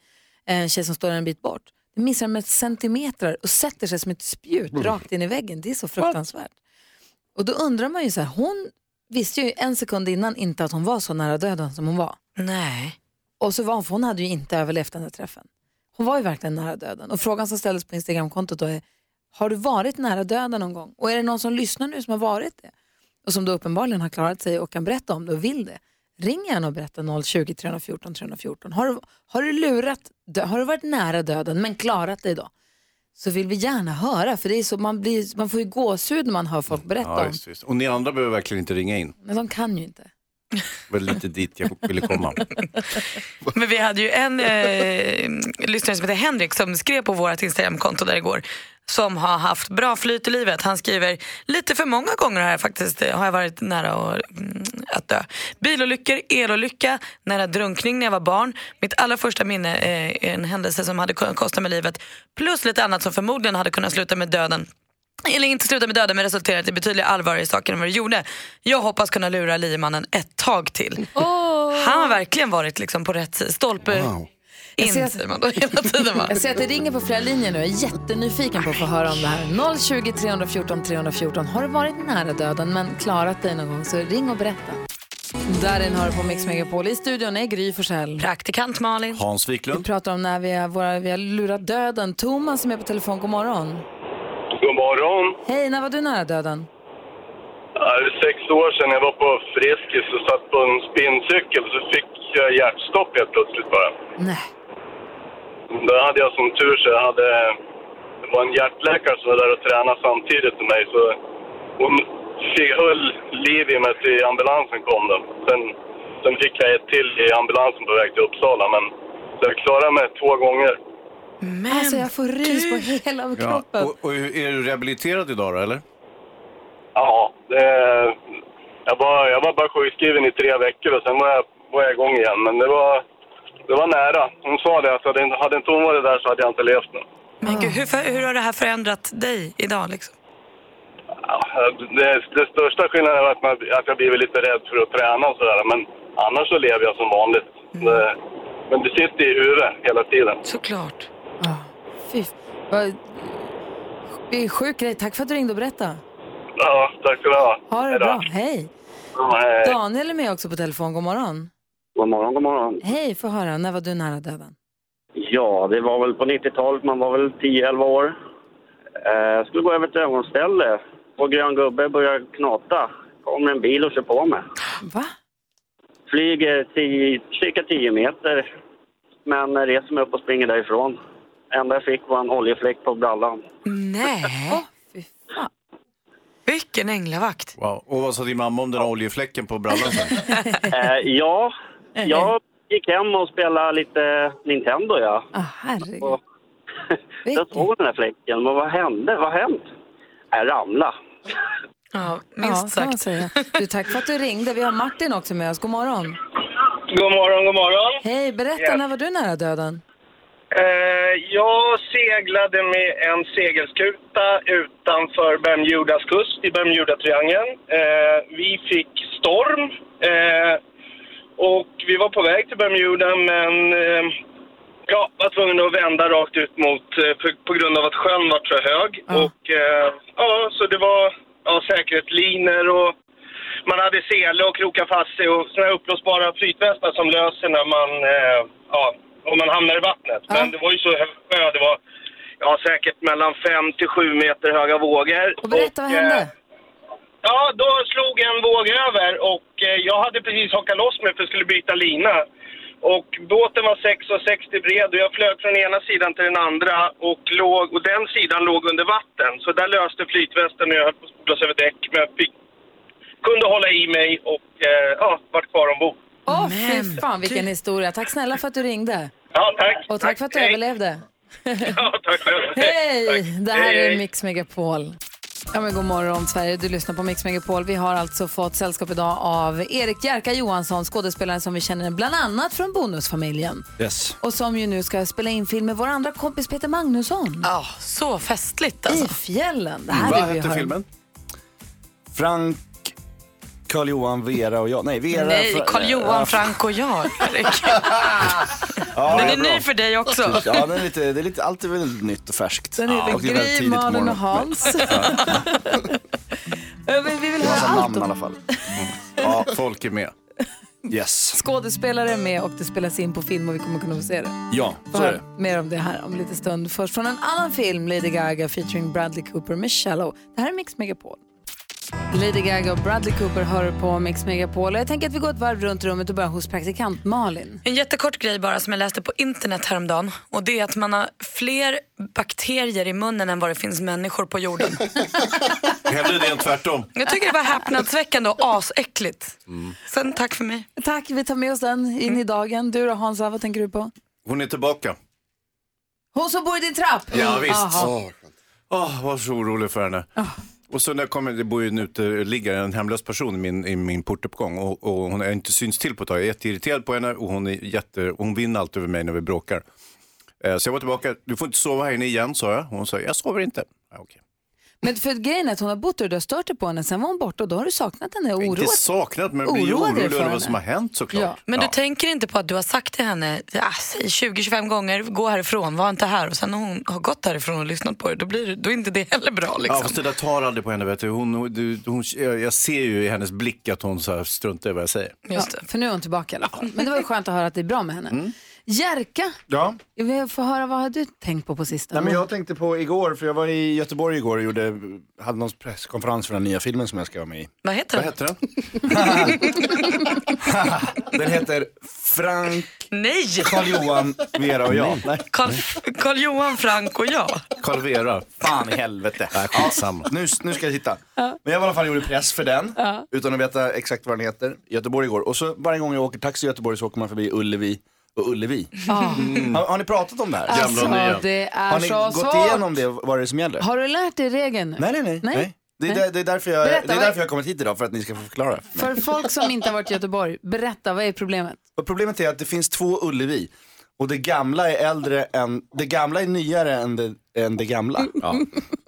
en tjej som står en bit bort. Det missar med centimeter och sätter sig som ett spjut Mm. rakt in i väggen. Det är så fruktansvärt. Och då undrar man ju så här, hon visste ju en sekund innan inte att hon var så nära döden som hon var. Nej. Och så var hon, för hon hade ju inte överlevt den här träffen. Hon var ju verkligen nära döden. Och frågan som ställdes på Instagramkontot då är, har du varit nära döden någon gång? Och är det någon som lyssnar nu som har varit det? Och som då uppenbarligen har klarat sig och kan berätta om det och vill det. Ring gärna och berätta 020 314 314. Har du, har du lurat, har du varit nära döden men klarat dig då? Så vill vi gärna höra, för det är så, man, blir, man får ju gåshud när man hör folk berätta Ja, just. Och ni andra behöver verkligen inte ringa in. Men de kan ju inte. Det var lite dit jag ville komma. Men vi hade ju en eh, lyssnare som heter Henrik som skrev på vårt Instagramkonto där igår som har haft bra flyt i livet. Han skriver, lite för många gånger har jag faktiskt eh, har jag varit nära att, mm, att dö. Bilolyckor, elolycka, nära drunkning när jag var barn. Mitt allra första minne eh, är en händelse som hade kunnat kosta mig livet. Plus lite annat som förmodligen hade kunnat sluta med döden. Eller inte sluta med döden men resulterat i betydligt allvarligare saker än vad det gjorde. Jag hoppas kunna lura liemannen ett tag till. Han har verkligen varit liksom på rätt sida. Stolpe in Jag ser att- säger man då hela tiden va? Jag ser att det ringer på flera linjer nu. Jag är jättenyfiken på att få höra om det här. 020 314 314. Har du varit nära döden men klarat dig någon gång så ring och berätta. Darin har du på Mix Megapol. I studion är Gry Forssell. Praktikant Malin. Hans Vi Wiklund. pratar om när vi har, våra, vi har lurat döden. Thomas som är på telefon, god morgon. Morgon. Hej, när var du nära döden? Ja, Det är sex år sedan jag var på Friskis och satt på en spinncykel så fick jag hjärtstopp helt plötsligt bara. Nej. Då hade jag som tur så jag hade, det var en hjärtläkare som var där och tränade samtidigt med mig så hon fick, höll liv i mig till ambulansen kom då. Sen, sen fick jag ett till i ambulansen på väg till Uppsala men så jag klarade mig två gånger. Alltså jag får rys på hela Ja. kroppen. Och, och är du rehabiliterad idag då, eller? Ja, det, jag, var, jag var bara sjukskriven i tre veckor och sen var jag, var jag igång igen. Men det var, det var nära. Hon sa det, att hade, hade inte hon varit där så hade jag inte levt nu. Men gud, hur, för- hur har det här förändrat dig idag? Liksom? Ja, det, det största skillnaden är att, man, att jag blivit lite rädd för att träna och sådär. Men annars så lever jag som vanligt. Det, men det sitter i huvudet hela tiden. Såklart. Fy, vad, det är sjuk grej. Tack för att du ringde och berättade. Ja, tack ska du ha. Ha det bra. Hej. Ja, hej. Daniel är med också på telefon. God morgon. God morgon, god morgon. Hej, få höra. När var du nära döden? Ja, det var väl på 90-talet, man var väl 10-11 år. Eh, Jag skulle gå över till övergångsställe och grön gubbe började knata. Kommer en bil och kör på mig. Va? Flyger tio, cirka 10 meter, men reser mig upp och springer därifrån. Enda jag fick var en oljefläck på brallan. Nej. Vilken änglavakt. Wow. Och vad sa din mamma om den här oljefläcken på brallan sen? Eh, ja, jag gick hem och spelade lite Nintendo, ja. Ah, herregud. Och jag såg den här fläcken, men vad hände? Vad har hänt? Jag ramlade. Ja, minst sagt. Säga. Du, tack för att du ringde. Vi har Martin också med oss. God morgon. God morgon, god morgon. Hej, berätta. Yes. När var du nära döden? Eh, jag seglade med en segelskuta utanför Bermudas kust i Bermudatriangeln. Eh, vi fick storm eh, och vi var på väg till Bermuda men ja, var tvungna att vända rakt ut mot på, grund av att sjön var så hög. Och eh, ja, så det var ja, säkerhetsliner och man hade sele och kroka fast sig och såna här uppblåsbara flytvästar som löser när man, ja, om man hamnar i vattnet. Men det var ju så hög sjö, det var ja, säkert mellan fem till sju meter höga vågor. Och berätta, vad hände? eh, Ja, då slog en våg över och eh, jag hade precis hakat loss mig för att skulle byta lina. Och båten var 6,60 bred och jag flög från ena sidan till den andra och, låg, och den sidan låg under vatten. Så där löste flytvästen och jag höll på att över däck. Men fick, kunde hålla i mig och eh, ja, vart kvar ombord. Åh, fy fan vilken historia. Tack snälla för att du ringde. Ja, tack. Och tack, för att du Hej. överlevde. Ja, tack själv. Hej! Tack. Det här Hej, är. Mix Megapol. Ja, men god morgon Sverige, du lyssnar på Mix Megapol. Vi har alltså fått sällskap idag av Erik Jerka Johansson, skådespelaren som vi känner bland annat från Bonusfamiljen. Yes. Och som ju nu ska spela in film med vår andra kompis Peter Magnusson. Ja, så festligt alltså. I fjällen. Det här Vad vill vi hette filmen? Frank, Karl-Johan, Vera och jag. Nej, Vera. Nej, Karl-Johan, Ja, Frank och jag. Erik. ja, Den det är bra. ny för dig också. Ja, den är lite, det är lite, alltid väldigt nytt och färskt. Den heter är väldigt Gry, Malin och. Hans. Ja. Vi- Vi vill höra allt namn i alla fall. Ja, folk är med. Yes. Skådespelare är med och det spelas in på film och vi kommer kunna få se det. Ja, så är det. mer om det här om en liten stund. Först från en annan film, Lady Gaga featuring Bradley Cooper med Shallow. Det här är Mix Megapol. Lady Gaga och Bradley Cooper hör på Mix Megapol. Jag tänker att vi går ett varv runt rummet och börjar hos praktikant Malin. En jättekort grej bara som jag läste på internet häromdagen. Och det är att man har fler bakterier i munnen än vad det finns människor på jorden. Hellre det än tvärtom. Jag tycker det var häpnadsväckande och asäckligt. Sen tack för mig. Tack, vi tar med oss den in i dagen. Du då Hansa, vad tänker du på? Hon är tillbaka. Hon som bor i din trapp? Ja, visst. Åh, var så orolig för henne. Och så när jag kommer, det bor ju en uteliggare, en hemlös person i min, i min portuppgång och, och hon har inte synts till på ett tag. Jag är jätteirriterad på henne och hon, är jätte, hon vinner allt över mig när vi bråkar. Eh, Så jag var tillbaka, du får inte sova här inne igen sa jag. Hon sa, jag sover inte. Ah, okay. Men för grejen är att hon har bott där och du har stört dig på henne. Sen var hon borta och då har du saknat henne och Inte oroat saknat men blir Oroa dig orolig för över vad som har hänt såklart. Men du tänker inte på att du har sagt till henne ja, säg 20-25 gånger, gå härifrån, var inte här. Och sen när hon har gått härifrån och lyssnat på det, då, blir då är inte det heller bra. Liksom. Ja, fast det där tar aldrig på henne. Vet du. Hon, du- hon, jag jag ser ju i hennes blick att hon så här struntar i vad jag säger. Ja, för nu är hon tillbaka i alla fall. Men det var ju skönt att höra att det är bra med henne. Jerka, Ja. jag vill få höra vad har du tänkt på på sistone? Nej, men jag tänkte på igår, för jag var i Göteborg igår och gjorde, hade någon presskonferens för den nya filmen som jag ska vara med i. Vad heter Vad heter den? Den heter Frank, Nej! Karl-Johan, Vera och jag. Nej. Karl, Karl Johan, Frank och jag. Karl Vera. Fan i helvete. Skitsamma. Nu, nu ska jag titta. Men jag var i alla fall gjorde press för den, utan att veta exakt vad den heter, i Göteborg igår. Och så varje gång jag åker taxi i Göteborg så åker man förbi Ullevi och Ullevi. Mm. Har, har ni pratat om det här? Alltså, det är Har ni så gått svårt. igenom det, vad det är som gäller? Har du lärt dig regeln? Nej, nej, nej. nej. Det, är, där- det, är därför jag, Berätta, det är vad- därför jag har kommit hit idag, för att ni ska få förklara. För folk som inte har varit i Göteborg, berätta, vad är problemet? Och problemet är att det finns två Ullevi. Och det gamla är äldre än, det gamla är nyare än det, än det gamla.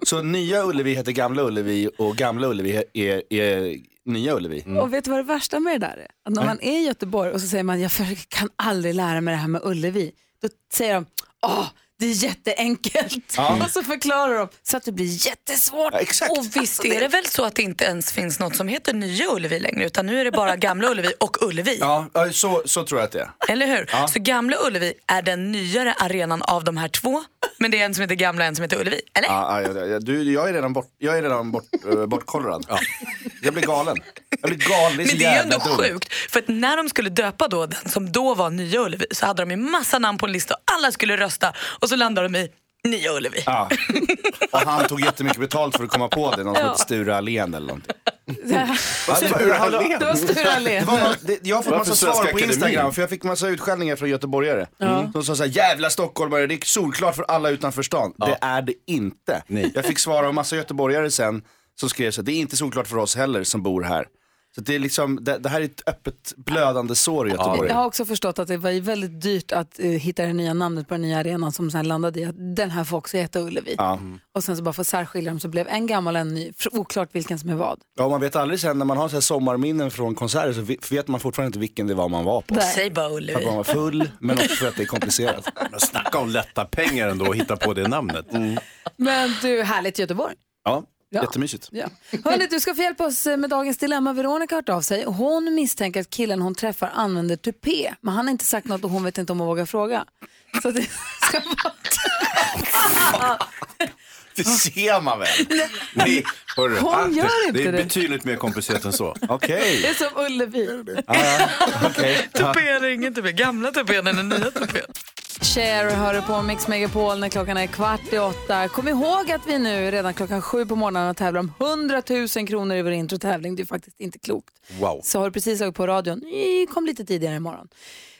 Så nya Ullevi heter gamla Ullevi och gamla Ullevi är, är nya Ullevi. Och vet du vad det värsta med det där är? Att när man är i Göteborg och så säger man, jag kan aldrig lära mig det här med Ullevi. Då säger de, åh, det är jätteenkelt. Ja. Och så förklarar de så att det blir jättesvårt. Och visst är det väl så att det inte ens finns något som heter Nya Ullevi längre utan nu är det bara Gamla Ullevi och Ullevi. Ja, ja, så, så tror jag att det är. Eller hur? Ja. Så Gamla Ullevi är den nyare arenan av de här två men det är en som heter Gamla och en som heter Ullevi. Eller? Ja, ja, ja, ja, du, jag är redan, bort, jag är redan bort, uh, bortkollrad. Jag blir galen. Jag blir galen, det är så Men det är ändå dumt. sjukt, för att när de skulle döpa då den som då var Nya Ullevi så hade de ju massa namn på en lista alla skulle rösta och så landade de i Nya Ullevi. Ja. Och han tog jättemycket betalt för att komma på det, någon som Ja. hette Sture Allén eller någonting. Sture Allén. Det var Sture jag har fått massa svar på? Instagram för jag fick massa utskällningar från göteborgare. Ja. De sa såhär, jävla stockholmare, det är solklart för alla utanför stan. Det är det inte. Jag fick svar av massa göteborgare sen som skrev så här, det är inte solklart för oss heller som bor här. Så det, är liksom, det, det här är ett öppet blödande sår i Göteborg. Jag har också förstått att det var väldigt dyrt att eh, hitta det nya namnet på den nya arenan som sen landade i att den här får också heta Ullevi. Ja. Och sen så bara få särskilja dem så blev en gammal och en ny, för oklart vilken som är vad. Ja, man vet aldrig sen när man har så här sommarminnen från konserter så vet man fortfarande inte vilken det var man var på. Säg bara För att Ullevi. man var full, men också för att det är komplicerat. Men snacka om lätta pengar ändå att hitta på det namnet. Men du, härligt Göteborg. Ja, Ja. jättemysigt. Ja. Hörrni, du ska få hjälpa oss med dagens dilemma. Veronica har hört av sig. Hon misstänker att killen hon träffar använder tupé, men han har inte sagt något och hon vet inte om hon vågar fråga. Så det ska vara... Det ser man väl? Nej, hörru. Hon Ah, gör inte det. är det. betydligt mer komplicerat än så. Okej. Det är som Ullevi. Tupén är ingen tupé, gamla tupén eller nya tupén. Cher hör på Mix Megapol när klockan är kvart i åtta. Kom ihåg att vi nu redan klockan sju på morgonen tävlar om 100 000 kronor i vår introtävling. Det är faktiskt inte klokt. Wow. Så har du precis slagit på radion, Ni kom lite tidigare imorgon.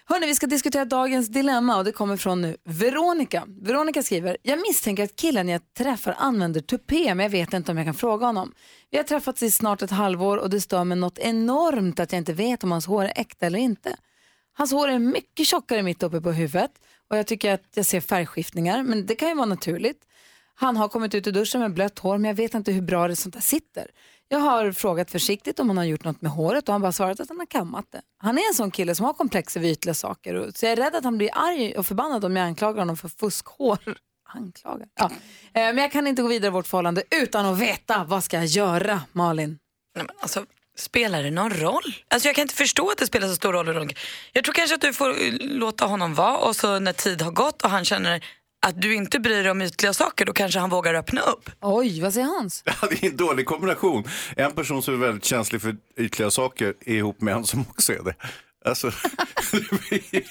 Hörni, vi ska diskutera dagens dilemma och det kommer från nu Veronica. Veronica skriver, jag misstänker att killen jag träffar använder tupé men jag vet inte om jag kan fråga honom. Vi har träffats i snart ett halvår och det stör mig något enormt att jag inte vet om hans hår är äkta eller inte. Hans hår är mycket tjockare mitt uppe på huvudet och jag tycker att jag ser färgskiftningar men det kan ju vara naturligt. Han har kommit ut ur duschen med blött hår men jag vet inte hur bra det sånt där sitter. Jag har frågat försiktigt om han har gjort något med håret och han har bara svarat att han har kammat det. Han är en sån kille som har komplex över ytliga saker och, så jag är rädd att han blir arg och förbannad om jag anklagar honom för fuskhår. Anklagar? Ja. Eh, Men jag kan inte gå vidare i vårt förhållande utan att veta vad ska jag göra, Malin? Nej, men alltså, Spelar det någon roll? Alltså jag kan inte förstå att det spelar så stor roll. Jag tror kanske att du får eh, låta honom vara och så när tid har gått och han känner att du inte bryr dig om ytliga saker, då kanske han vågar öppna upp. Oj, vad säger Hans? Ja, det är en dålig kombination. En person som är väldigt känslig för ytliga saker är ihop med en som också är det. Alltså, nej,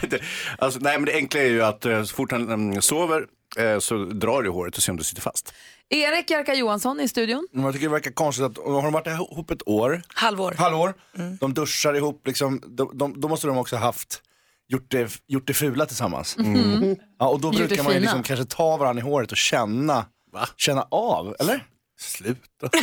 det, alltså, nej, men det enkla är ju att eh, så fort han mm, sover eh, så drar du i håret och ser om det sitter fast. Erik Jerka Johansson i studion. Jag tycker det verkar konstigt att, har de varit ihop ett år? Halvår. Halvår. De duschar ihop, liksom, de, de, då måste de också ha haft, gjort det, gjort det fula tillsammans. Mm. Ja, och då brukar man ju liksom kanske ta varandra i håret och känna, känna av, eller? Sluta.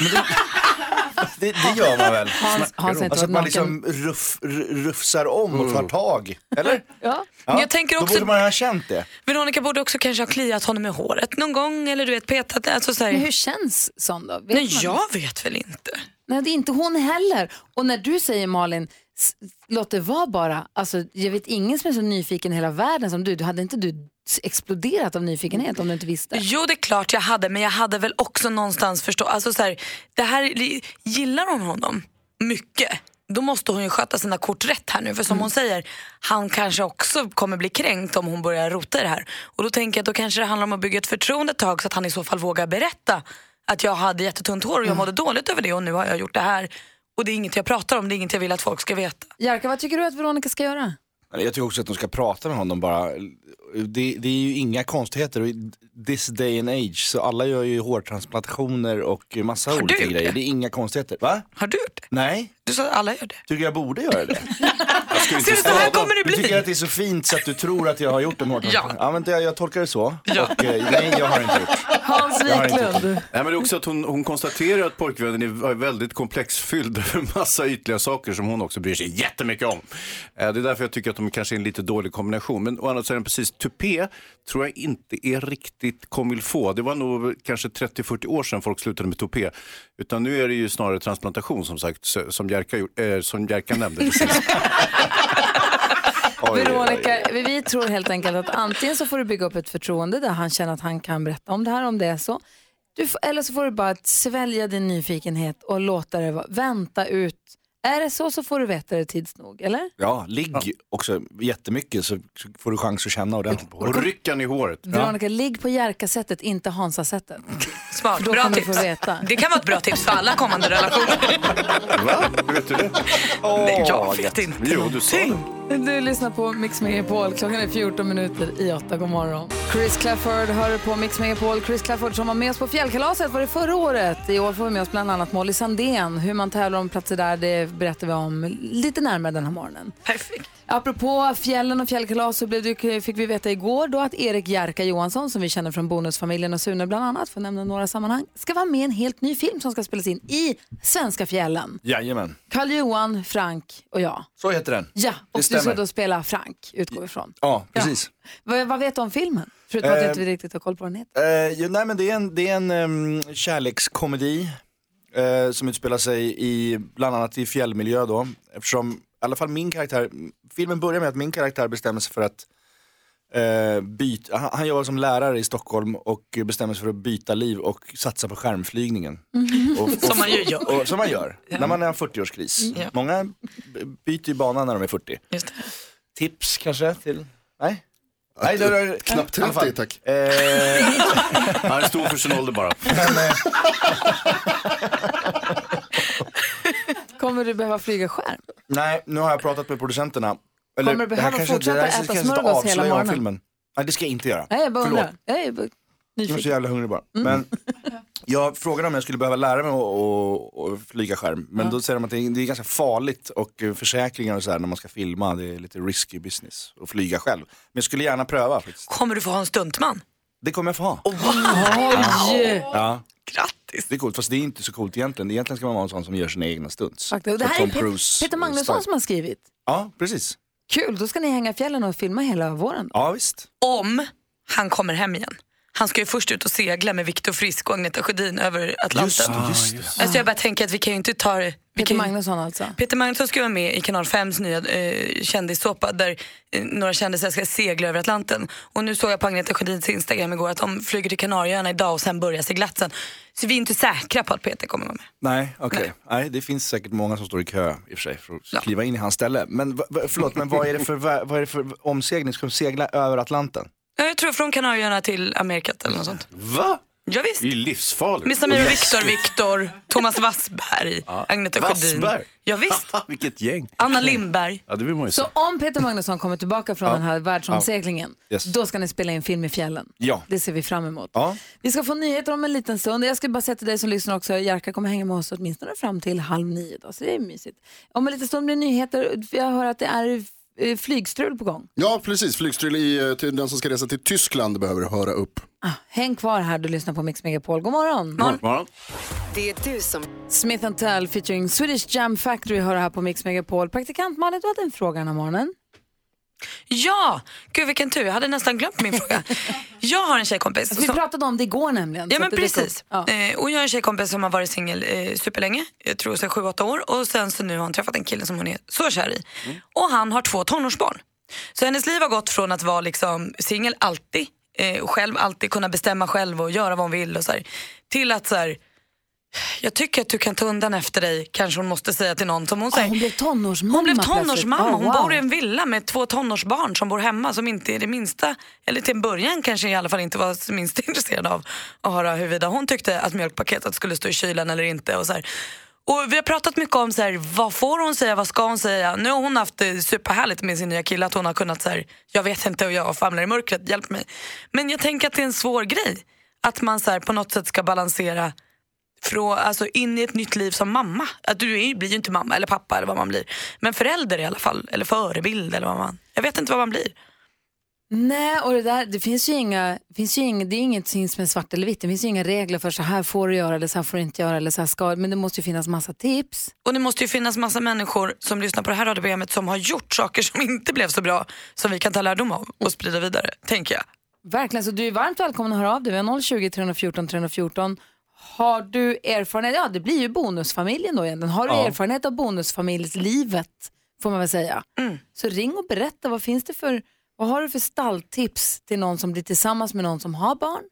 Det, det gör man väl? Hans- Hans alltså att man liksom ruff, rufsar om och tar tag, eller? Ja. Men jag tänker Då också- borde man ha känt det. Veronica borde också kanske ha kliat honom i håret någon gång eller du vet petat. Alltså så här. Men hur känns sån då? Vet Nej, man? jag vet väl inte. Nej, det är inte hon heller. Och när du säger Malin, låt det vara bara. Alltså, jag vet ingen som är så nyfiken i hela världen som du. du hade inte du exploderat av nyfikenhet om du inte visste? Jo, det är klart jag hade, men jag hade väl också någonstans förstå, alltså så här, det här, gillar hon honom mycket, då måste hon ju sköta sina kort rätt här nu. För som hon säger, han kanske också kommer bli kränkt om hon börjar rota i det här. Och då tänker jag att då kanske det handlar om att bygga ett förtroende ett tag så att han i så fall vågar berätta att jag hade jättetunt hår och jag mådde dåligt över det och nu har jag gjort det här. Och det är inget jag pratar om, det är inget jag vill att folk ska veta. Jerka, vad tycker du att Veronica ska göra? Jag tycker också att de ska prata med honom bara. Det, det är ju inga konstigheter. This day and age, så alla gör ju hårtransplantationer och massa Har du olika grejer. det? Det är inga konstigheter. Va? Har du gjort det? Nej. Du sa att alla gör det. Tycker jag borde göra det. Du, så här kommer det Du bli. tycker att det är så fint så att du tror att jag har gjort en hårtransplantation? Ja. Ja, men det, jag tolkar det så. Och, eh, nej, jag har inte gjort. Hans Jag Wiklund. Nej, men det är också att hon, hon konstaterar att pojkvännen är väldigt komplexfylld över massa ytliga saker som hon också bryr sig jättemycket om. Eh, Det är därför jag tycker att de kanske är en lite dålig kombination. Men å andra sidan precis, tupé tror jag inte är riktigt comme faut. Det var nog kanske 30-40 år sedan folk slutade med tupé. Utan nu är det ju snarare transplantation som sagt, som Jerka, eh, som Jerka nämnde precis. Oj, oj, oj. Veronica, vi- tror helt enkelt att antingen så får du bygga upp ett förtroende där han känner att han kan berätta om det här om det är så. Får, eller så får du bara svälja din nyfikenhet och låta det vara, vänta ut. Är det så så får du veta det tids nog, eller? Ja, ligg också jättemycket så så får du chans att känna ordentligt på Och ryckan i håret. Veronica, ligg på Jerka-sättet, inte Hansa-sättet. Smart, då bra kommer du tips. få veta. Det kan vara ett bra tips för alla kommande relationer. Va? Hur vet du det? Nej, jag vet inte. Jo, du sa det. Du lyssnar på Mix Megapol. Klockan är 14 minuter i 8. God morgon. Chris Clafford hör på Mix Megapol. Chris Clafford som var med oss på fjällkalaset var det förra året. I år får vi med oss bland annat Molly Sandén. Hur man tävlar om platser där, det berättar vi om lite närmare den här morgonen. Perfekt. Apropå fjällen och fjällkalas så blev det, fick vi veta igår då att Erik Jerka Johansson, som vi känner från Bonusfamiljen och Sune bland annat, för att nämna några sammanhang, ska vara med i en helt ny film som ska spelas in i svenska fjällen. Jajamän, Karl-Johan, Frank och jag. så heter den. Ja, och Det du ska då spela Frank, utgår vi ifrån. Ja, precis. Vad, vad vet du om filmen? Förutom att du Eh, inte riktigt har koll på vad den heter. Eh, jo, nej, men det är en, det är en um, kärlekskomedi eh, som utspelar sig i, bland annat i fjällmiljö då. Eftersom, alla fall min karaktär, filmen börjar med att min karaktär bestämmer sig för att eh, byta, han, han jobbar som lärare i Stockholm och bestämmer sig för att byta liv och satsa på skärmflygningen. Och, och, Som man ju gör. Och, som man gör, när man är en 40-årskris. Ja. Många byter ju bana när de är 40. Just det. Tips kanske till, nej? Nej, det, det, Knappt i alla fall. 30 tack. Eh, Han är stor för sin ålder bara. Kommer du behöva flyga skärm? Nej, nu har jag pratat med producenterna. Eller, Kommer du behöva kanske- fortsätta det här äta smörgås hela morgonen? Filmen. Nej, det ska jag inte göra. Nej, jag bara Förlåt. undrar. Jag är bara Jag är så jävla hungrig bara. Men jag frågade om jag skulle behöva lära mig att flyga skärm. Men då säger de att det är, det är ganska farligt och försäkringar och så här när man ska filma, det är lite risky business att flyga själv. Men jag skulle gärna pröva faktiskt. Kommer du få ha en stuntman? Det kommer jag få ha. Oj! Ja. Grattis! Det är coolt, fast det är inte så coolt egentligen. Egentligen ska man vara en sån som gör sina egna stunts. Faktiskt. Det Så här är Tom Pe- Cruise Peter Magnusson style. som har skrivit. Ja, precis. Kul, då ska ni hänga i fjällen och filma hela våren. Ja, visst. Om han kommer hem igen. Han ska ju först ut och segla med Viktor Frisk och Agneta Sjödin över Atlanten. Just just Alltså jag bara tänker att vi kan ju inte ta det. vi Peter kan Magnusson alltså. Peter Magnusson ska vara med i Kanal 5s nya eh, kändissåpa där eh, några kändisar ska segla över Atlanten. Och nu såg jag på Agneta Sjödins Instagram igår att de flyger till Kanarieöarna idag och sen börjar seglatsen. Så vi är inte säkra på att Peter kommer vara med. Nej, okej. Nej. det finns säkert många som står i kö i och för sig för att kliva in i hans ställe. Men förlåt, men vad är det för, va- vad är det för omsegling? Ska de segla över Atlanten? Ja, Jag tror från Kanarieöarna till Amerikat eller något sånt. Va? Ja, visst. Det är ju livsfarligt. Med Samir och Viktor, Viktor, Thomas Wassberg, Agneta Sjödin. Wassberg? Ja, visst. Vilket gäng. Anna Lindberg. Ja, det vill man ju se. Så om Peter Magnusson kommer tillbaka från Ja. den här världsomseglingen, Ja. Yes. då ska ni spela in film i fjällen. Ja. Det ser vi fram emot. Ja. Vi ska få nyheter om en liten stund. Jag ska bara säga till dig som lyssnar också, Jerka kommer hänga med oss åtminstone fram till halv nio. Då, så det är mysigt. Om en liten stund blir det nyheter. Jag hör att det är flygstrul på gång. Ja, precis. Flygstrul i, eh, till den som ska resa till Tyskland behöver höra upp. Ah, häng kvar här, du lyssnar på Mix Megapol. God morgon. morgon. Det är du som... Smith Tell featuring Swedish Jam Factory hör här på Mix Megapol. Praktikant Malin, du hade en fråga den här morgonen. Ja, gud vilken tur. Jag hade nästan glömt min fråga. Jag har en tjejkompis. Alltså, vi som- pratade om det igår nämligen. Ja så men precis. Ja. Eh, och jag har en tjejkompis som har varit singel eh, superlänge, jag tror sedan 7-8 år och sen så nu har hon träffat en kille som hon är så kär i. Och han har två tonårsbarn. Så hennes liv har gått från att vara liksom singel alltid, eh, och själv alltid kunna bestämma själv och göra vad hon vill och så här, till att så här, jag tycker att du kan ta undan efter dig, kanske hon måste säga till någon som hon säger. hon blev tonårsmamma Hon blev tonårsmamma. Oh, Hon wow. bor i en villa med två tonårsbarn som bor hemma som inte är det minsta, eller till en början kanske i alla fall inte var minst intresserad av att höra huruvida hon tyckte att mjölkpaketet skulle stå i kylen eller inte. Och så här. Och vi har pratat mycket om så här, vad får hon säga, vad ska hon säga. Nu har hon haft det superhärligt med sin nya kille att hon har kunnat så här, jag vet inte och jag famlar i mörkret, hjälp mig. Men jag tänker att det är en svår grej. Att man så här, på något sätt ska balansera från, alltså in i ett nytt liv som mamma. Att du är, blir ju inte mamma eller pappa eller vad man blir. Men förälder i alla fall, eller förebild eller vad man... Jag vet inte vad man blir. Nej, och det, där, det finns ju inga, finns ju inga, det är ingenting som är svart eller vitt. Det finns ju inga regler för så här får du göra eller så här får du inte göra eller så här ska Men det måste ju finnas massa tips. Och det måste ju finnas massa människor som lyssnar på det här radioprogrammet som har gjort saker som inte blev så bra som vi kan ta lärdom av och sprida vidare, tänker jag. Verkligen, så du är varmt välkommen att höra av dig. Vi har 020 314 314. Har du erfarenhet, ja det blir ju bonusfamiljen då egentligen. Har du Ja. erfarenhet av bonusfamiljslivet får man väl säga. Så ring och berätta, vad finns det för, vad har du för stalltips till någon som blir tillsammans med någon som har barn?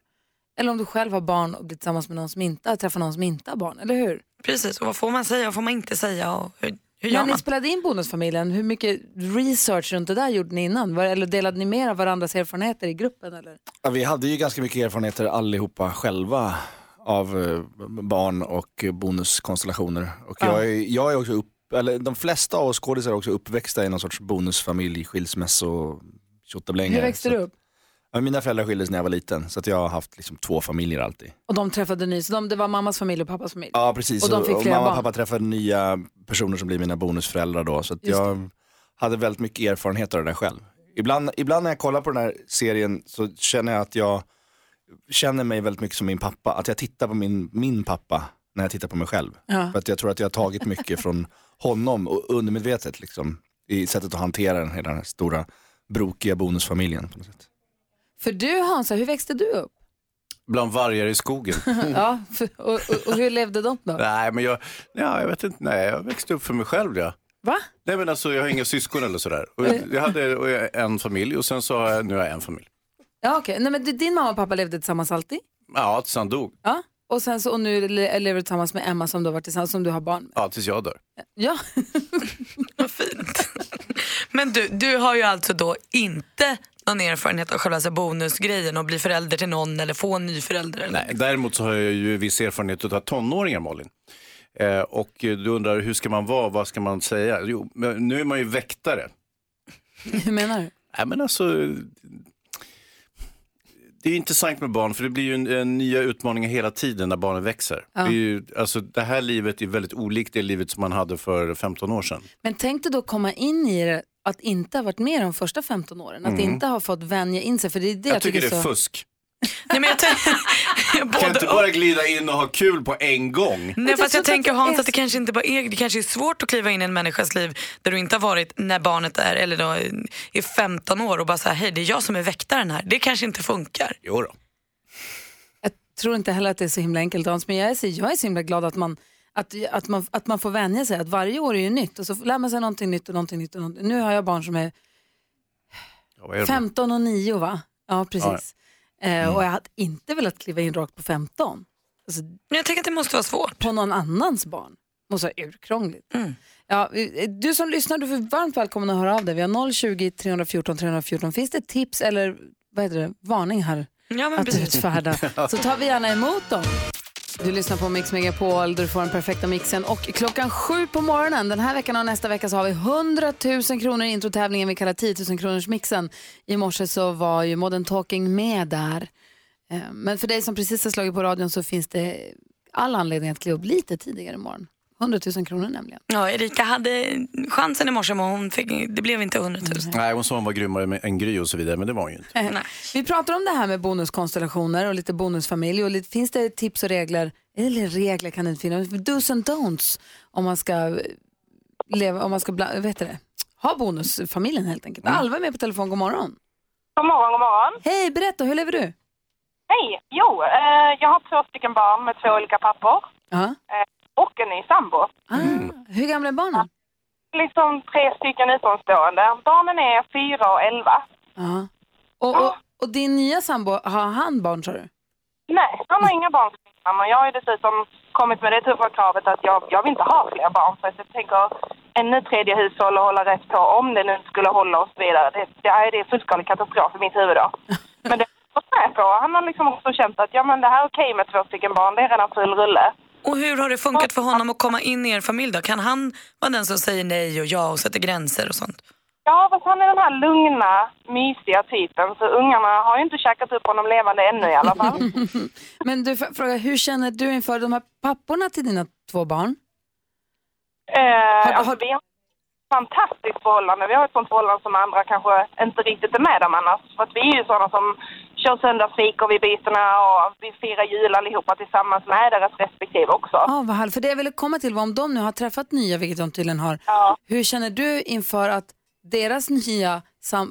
Eller om du själv har barn och blir tillsammans med någon som inte, träffar någon som inte har barn, eller hur? Precis, och vad får man säga och får man inte säga och hur, hur gör När ni man? spelade in Bonusfamiljen, hur mycket research runt det där gjorde ni innan? Var, eller delade ni mer av varandras erfarenheter i gruppen? Eller? Ja, vi hade ju ganska mycket erfarenheter allihopa själva av eh, barn och bonuskonstellationer. Och Ja. jag, är, jag är också upp, eller de flesta av oss skådisar är också uppväxta i någon sorts bonusfamilj, skilsmässo, tjottablängare. Hur växte du upp? Ja, mina föräldrar skildes när jag var liten så att jag har haft liksom två familjer alltid. Och de träffade ny, så de, det var mammas familj och pappas familj? Ja precis, Och de fick flera mamma och barn? pappa träffade nya personer som blir mina bonusföräldrar då. Så jag hade väldigt mycket erfarenhet av det där själv. Ibland, ibland när jag kollar på den här serien så känner jag att jag känner mig väldigt mycket som min pappa. Att jag tittar på min, min pappa när jag tittar på mig själv. Ja. För att jag tror att jag har tagit mycket från honom och undermedvetet liksom, i sättet att hantera den, den här stora brokiga bonusfamiljen. På något sätt. För du Hansa, hur växte du upp? Bland vargar i skogen. ja, för, och, och, och hur levde de då? Nej, men jag, ja, jag vet inte. Nej, jag växte upp för mig själv. Ja. Va? Nej, men alltså, jag har inga syskon eller sådär. Och jag, jag hade och jag- en familj och sen så har jag, nu har jag en familj. Ja, okej. Nej, men din mamma och pappa levde tillsammans alltid? Ja, tills han dog. Ja. Och, sen så, och nu le- lever du tillsammans med Emma som du har varit tillsammans som du har barn med? Ja, tills jag dör. Ja. Men du, du har ju alltså då inte någon erfarenhet av själva så här bonusgrejen och bli förälder till någon eller få en ny förälder? Eller? Nej, däremot så har jag ju viss erfarenhet av tonåringar, Malin. Eh, och du undrar, hur ska man vara? Vad ska man säga? Jo, men nu är man ju väktare. Hur menar du? Nej, men alltså, det är intressant med barn för det blir ju en, en nya utmaningar hela tiden när barnen växer. Ja. Det, är ju, alltså, det här livet är väldigt olikt det livet som man hade för 15 år sedan. Men tänk dig då komma in i det att inte ha varit med de första 15 åren. Att Mm. inte ha fått vänja in sig. För det är det Jag, jag, tycker det är så... fusk. Nej, men jag Kan inte bara glida in och ha kul på en gång? Nej fast jag tänker Hans att det kanske inte bara är, det kanske är svårt att kliva in i en människas liv där du inte har varit när barnet är, eller då är 15 år och bara säga hej det är jag som är väktaren här. Det kanske inte funkar. Jo då. tror inte heller att det är så himla enkelt Hans, men jag är, så, jag är så himla glad att man, att, att, man, att man får vänja sig, att varje år är ju nytt och så lär man sig någonting nytt och någonting nytt. Och någonting. Nu har jag barn som är Ja, vad är det? 15 och 9 va? Ja, precis. Eh, Mm. och jag hade inte velat kliva in rakt på 15. Alltså, jag tänker att det måste vara svårt. På någon annans barn. Måste vara urkrångligt. Mm. Ja, eh, du som lyssnar, du är varmt välkommen att höra av dig. Vi har 020 314 314. Finns det tips eller vad heter det, varning här Ja, men att precis. utfärda så tar vi gärna emot dem. Du lyssnar på Mix Megapol där du får den perfekta mixen. Och klockan sju på morgonen den här veckan och nästa vecka så har vi 100 000 kronor i introtävlingen vi kallar 10 000 kronors mixen. I morse så var ju Modern Talking med där. Eh, men för dig som precis har slagit på radion så finns det all anledning att kliva upp lite tidigare imorgon. 100 000 kronor nämligen. Ja, Erika hade chansen i morse men hon fick, det blev inte 100 000. Nej, hon sa hon var grymmare med- än Gry och så vidare, men det var hon ju inte. Eh, Vi pratar om det här med bonuskonstellationer och lite bonusfamilj. Och lite, finns det tips och regler, eller regler kan det inte finnas, dos and don'ts om man ska eh, leva, om man ska bla, vet du det? ha bonusfamiljen helt enkelt. Alva är med på telefon, god morgon. God morgon, god morgon. Hej, berätta, hur lever du? Hej! Jo, eh, jag har två stycken barn med två olika pappor Ja. eh, och en ny sambo. Ah, hur gamla är barnen? Liksom tre stycken utomstående. Barnen är fyra och elva. Och, och, och din nya sambo, har han barn sa du? Nej, han har inga barn. Jag har ju dessutom kommit med det tuffa kravet att jag, jag vill inte ha fler barn. För att jag tänker ännu tredje hushåll och hålla rätt på om det nu skulle hålla och så vidare. Det, det, är, det är fullskalig katastrof i mitt huvud då. Men det har jag gått med på. Han har liksom också känt att ja, men det här är okej med två stycken barn. Det är redan full rulle. Och hur har det funkat för honom att komma in i er familj då? Kan han vara den som säger nej och ja och sätter gränser och sånt? Ja, fast han är den här lugna, mysiga typen. Så ungarna har ju inte käkat upp honom levande ännu i alla fall. Men du, fråga, hur känner du inför de här papporna till dina två barn? Eh, alltså, vi har ett fantastiskt förhållande. Vi har ett sånt förhållande som andra kanske inte riktigt är med om annars. För att vi är ju sådana som kör söndagsfikor vid bytena och vi firar jul allihopa tillsammans med deras respektive också. Ja, vad härligt. För det jag ville komma till var om de nu har träffat nya, vilket de tydligen har. Hur känner du inför att deras nya sam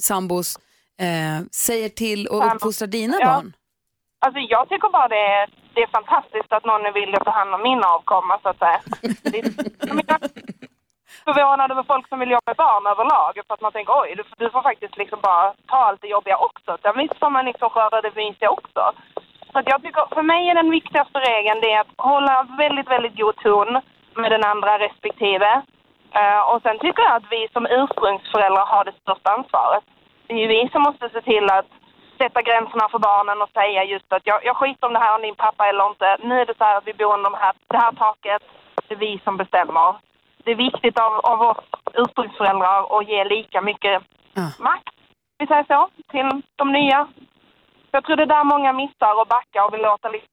sambos eh, säger till och Sambos. uppfostrar dina Ja. barn? Alltså jag tycker bara det är, det är fantastiskt att någon vill ta hand om min avkomma så att säga. Det är- är förvånad över folk som vill jobba med barn överlag. För att man tänker oj, du, du får faktiskt liksom bara ta allt det jobbiga också. Sen visst får man liksom sköta det mysiga också. Så jag tycker, för mig är den viktigaste regeln det är att hålla väldigt, väldigt god ton med den andra respektive. Uh, och sen tycker jag att vi som ursprungsföräldrar har det största ansvaret. Det är ju vi som måste se till att sätta gränserna för barnen och säga just att jag, jag skiter om det här om din pappa eller inte. Nu är det så här att vi bor under de här, det här taket. Det är vi som bestämmer. Det är viktigt av, av oss ursprungsföräldrar att ge lika mycket makt, vi säger så, till de nya. Jag tror det är där många missar och backar och vill låta lite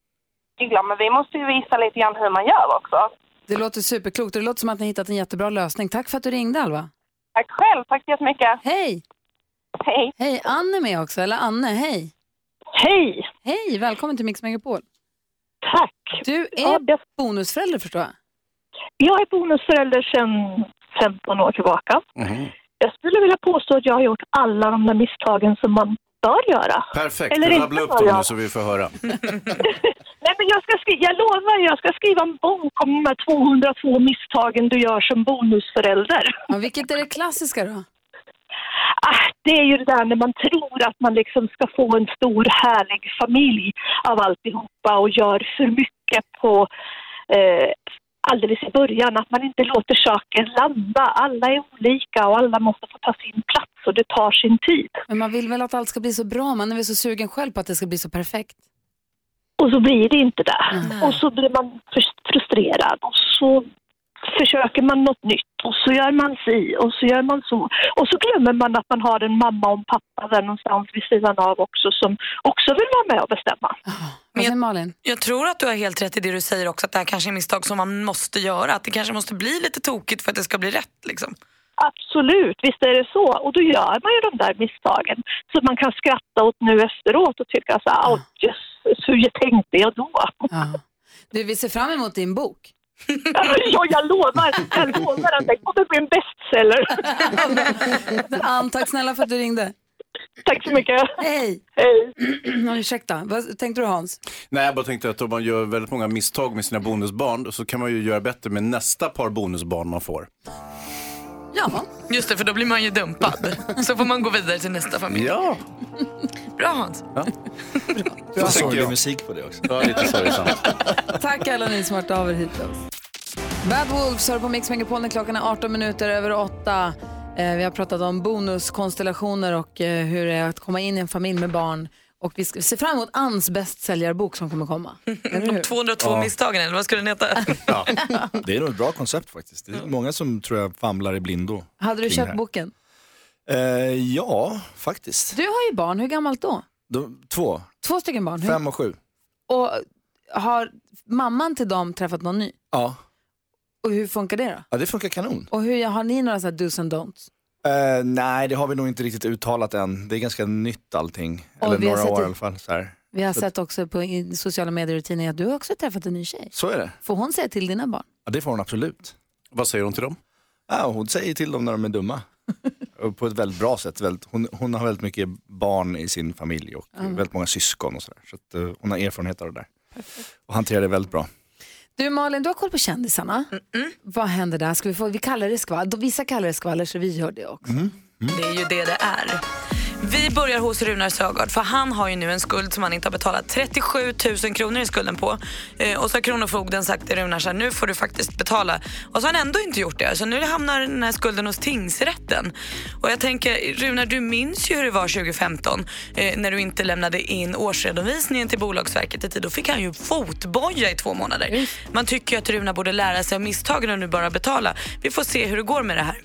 tygla. Men vi måste ju visa lite grann hur man gör också. Det låter superklokt och det låter som att ni har hittat en jättebra lösning. Tack för att du ringde Alva. Tack själv, tack så jättemycket. Hej! Hej! Hej, Anne är med också, eller Anne, hej! Hej! Hej, välkommen till Mix Megapol. Tack! Du är bonusförälder förstår jag. Jag är bonusförälder sedan 15 år tillbaka. Jag skulle vilja påstå att jag har gjort alla de där misstagen som man bör göra. Perfekt, Eller rabbla upp dem nu så vi får höra. Nej, men jag, ska skri- jag lovar, jag ska skriva en bok om de här 202 misstagen du gör som bonusförälder. Ja, vilket är det klassiska då? Ah, det är ju det där när man tror att man liksom ska få en stor härlig familj av alltihopa och gör för mycket på eh, alldeles i början. Att man inte låter saker landa. Alla är olika och alla måste få ta sin plats och det tar sin tid. Men man vill väl att allt ska bli så bra, man är väl så sugen själv på att det ska bli så perfekt. Och så blir det inte det. Och så blir man frus- frustrerad och så försöker man något nytt och så gör man si och så gör man så. Och så glömmer man att man har en mamma och en pappa där någonstans vid sidan av också som också vill vara med och bestämma. Vad säger Malin? Jag tror att du har helt rätt i det du säger också, att det här kanske är misstag som man måste göra. Att det kanske måste bli lite tokigt för att det ska bli rätt. Liksom. Absolut, visst är det så. Och då gör man ju de där misstagen. Så man kan skratta åt nu efteråt och tycka så här, åh jösses, hur tänkte jag då? Du, vi ser fram emot din bok. ja, jag lovar, jag lovar att det kommer bli en bestseller. Ann, tack snälla för att du ringde. Tack så mycket. Hej. Hej. Ja, ursäkta, vad tänkte du Hans? Nej, jag bara tänkte att om man gör väldigt många misstag med sina bonusbarn så kan man ju göra bättre med nästa par bonusbarn man får. Ja. Just det, för då blir man ju dumpad. Så får man gå vidare till nästa familj. Ja. Bra Hans. Bra sorglig musik på det också. Ja, lite sorgsamt. Tack alla ni som har av er hit till oss. Bad Wolves hör på Mix Megapol när klockan är 18 minuter över 8. Eh, vi har pratat om bonuskonstellationer och eh, hur det är att komma in i en familj med barn. Och vi ska se fram emot Anns bästsäljarbok som kommer komma. Eller hur? De 202 Ja. misstagen, eller vad skulle den heta? Det är nog ett bra koncept faktiskt. Det är många som tror jag famlar i blindo. Hade du köpt boken? Eh, ja, faktiskt. Du har ju barn, hur gammalt då? De, två, Två stycken barn. Hur? fem och sju. Och har mamman till dem träffat någon ny? Ja. Och hur funkar det då? ja, det funkar kanon. Och hur, har ni några så här do's and don'ts? Eh, nej, det har vi nog inte riktigt uttalat än. Det är ganska nytt allting. Och Eller några år i alla fall. Så, här. Vi har Så- sett också på i sociala medier och tidningar att du har också träffat en ny tjej. Så är det. Får hon säga till dina barn? Ja, det får hon absolut. Vad säger hon till dem? Ja, hon säger till dem när de är dumma. På ett väldigt bra sätt. Väldigt, hon, hon har väldigt mycket barn i sin familj och Mm. väldigt många syskon och sådär. Så att, eh, hon har erfarenhet av det där. Och hanterar det väldigt bra. Du Malin, du har koll på kändisarna. Vad händer där? Ska vi, få, vi kallar det skvaller. Vissa kallar det skvaller så vi gör det också. Det är ju det det är. Vi börjar hos Runar Sögaard för han har ju nu en skuld som han inte har betalat 37 000 kronor i skulden på. Eh, och så har Kronofogden sagt till Runar så här, nu får du faktiskt betala. Och så har han ändå inte gjort det. Så nu hamnar den här skulden hos tingsrätten. Och jag tänker, Runar du minns ju hur det var 2015 eh, när du inte lämnade in årsredovisningen till Bolagsverket i tid. Då fick han ju fotboja i två månader. Man tycker ju att Runar borde lära sig av misstagen och nu bara betala. Vi får se hur det går med det här.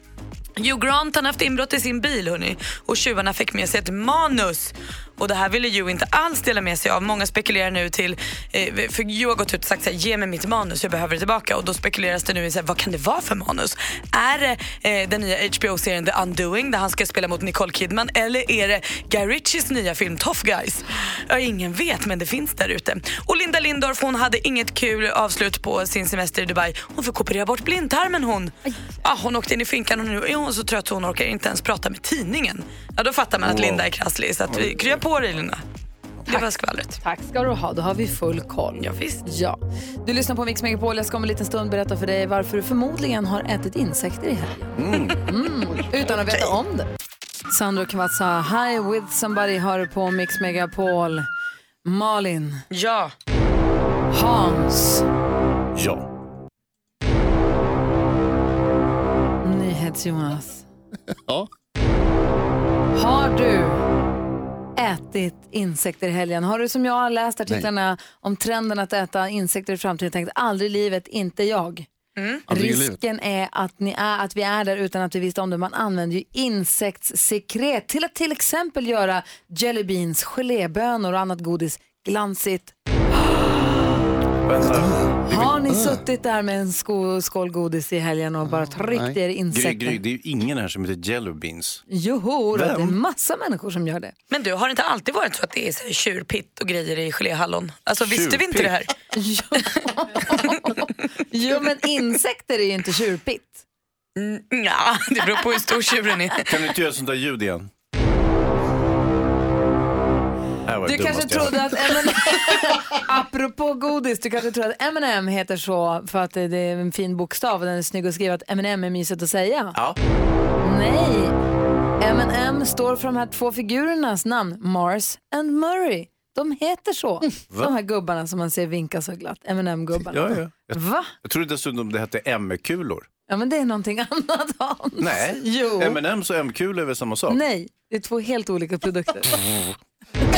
Hugh Grant han har haft inbrott i sin bil hörni, och tjuvarna fick med sig ett manus. Och det här ville Hugh inte alls dela med sig av. Många spekulerar nu till, eh, för Hugh har gått ut och sagt så här, ge mig mitt manus, jag behöver det tillbaka. Och då spekuleras det nu i så här, vad kan det vara för manus? Är det eh, den nya HBO-serien The Undoing där han ska spela mot Nicole Kidman eller är det Guy Ritchies nya film Tough Guys? Ja, ingen vet men det finns där ute. Och Linda Lindorff hon hade inget kul avslut på sin semester i Dubai. Hon fick operera bort blindtarmen hon. Ja, hon åkte in i finkan och nu är hon så trött så hon orkar inte ens prata med tidningen. Ja, då fattar man att. Linda är krasslig. Så att vi kryar på dig Linda. Det var skvallret. Tack ska du ha, då har vi full koll. Ja, visst. Ja. Du lyssnar på Mix Megapol, jag ska om en liten stund berätta för dig varför du förmodligen har ätit insekter i helgen. Mm. Utan att veta om det. Sandro Cavazza, Hi with somebody hör på Mix Megapol. Malin. Ja. Hans. Ja. NyhetsJonas. Ja. Har du ätit insekter i helgen? Har du som jag läst artiklarna om trenden att äta insekter i framtiden och tänkt aldrig i livet, inte jag? Aldrig i livet. Risken är att, ni är att vi är där utan att vi visste om det. Man använder ju insektssekret till att till exempel göra jelly beans, gelébönor och annat godis glansigt. Har ni suttit där med en sko- skål godis i helgen och bara tryckt er Gry, insekter? Gry, det är ju ingen här som heter Jello Beans. Joho, det är massa människor som gör det. Men du, har det inte alltid varit så att det är så här tjurpitt och grejer i geléhallon? Alltså visste vi inte det här? Jo, men insekter är ju inte tjurpitt. Mm, ja, det beror på hur stor tjuren är. Kan du inte göra sånt där ljud igen? Var Du kanske trodde att M&M apropå godis, du kanske trodde att M&M heter så för att det är en fin bokstav och den är snygg att skriva att M&M är mysigt att säga. Ja. Nej, M&M står för de här två figurernas namn, Mars and Murray. De heter så, Va? de här gubbarna som man ser vinka så glatt, M&M-gubbarna. Ja, ja. Jag, Va? jag trodde dessutom det hette M-kulor. Ja men det är någonting annat Hans. Nej, Jo. M&M's och M-kulor är väl samma sak? Nej, det är två helt olika produkter.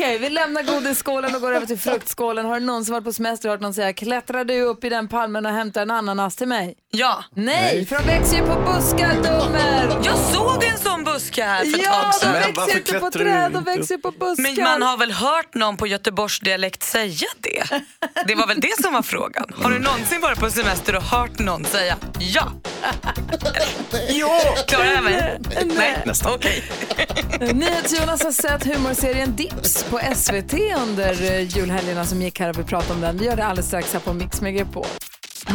Okej, vi lämnar godisskålen och går över till fruktskålen. Har du någonsin varit på semester och hört någon säga klättrar du upp i den palmen och hämtar en ananas till mig? Ja. Nej, Nej. för de växer ju på buskar, dummer! Jag såg en sån buske här för ett Ja, tag de sedan. växer inte på träd, de växer på buskar. Men man har väl hört någon på Göteborgsdialekt säga det? Det var väl det som var frågan. Har du någonsin varit på semester och hört någon säga ja? Jo! Klarar jag mig? Nej, nästan. Okej. NyhetsJonas har sett humorserien Dips på SVT under eh, julhelgerna som gick här och vi pratade om den. Vi gör det alldeles strax här på Mix Megapol.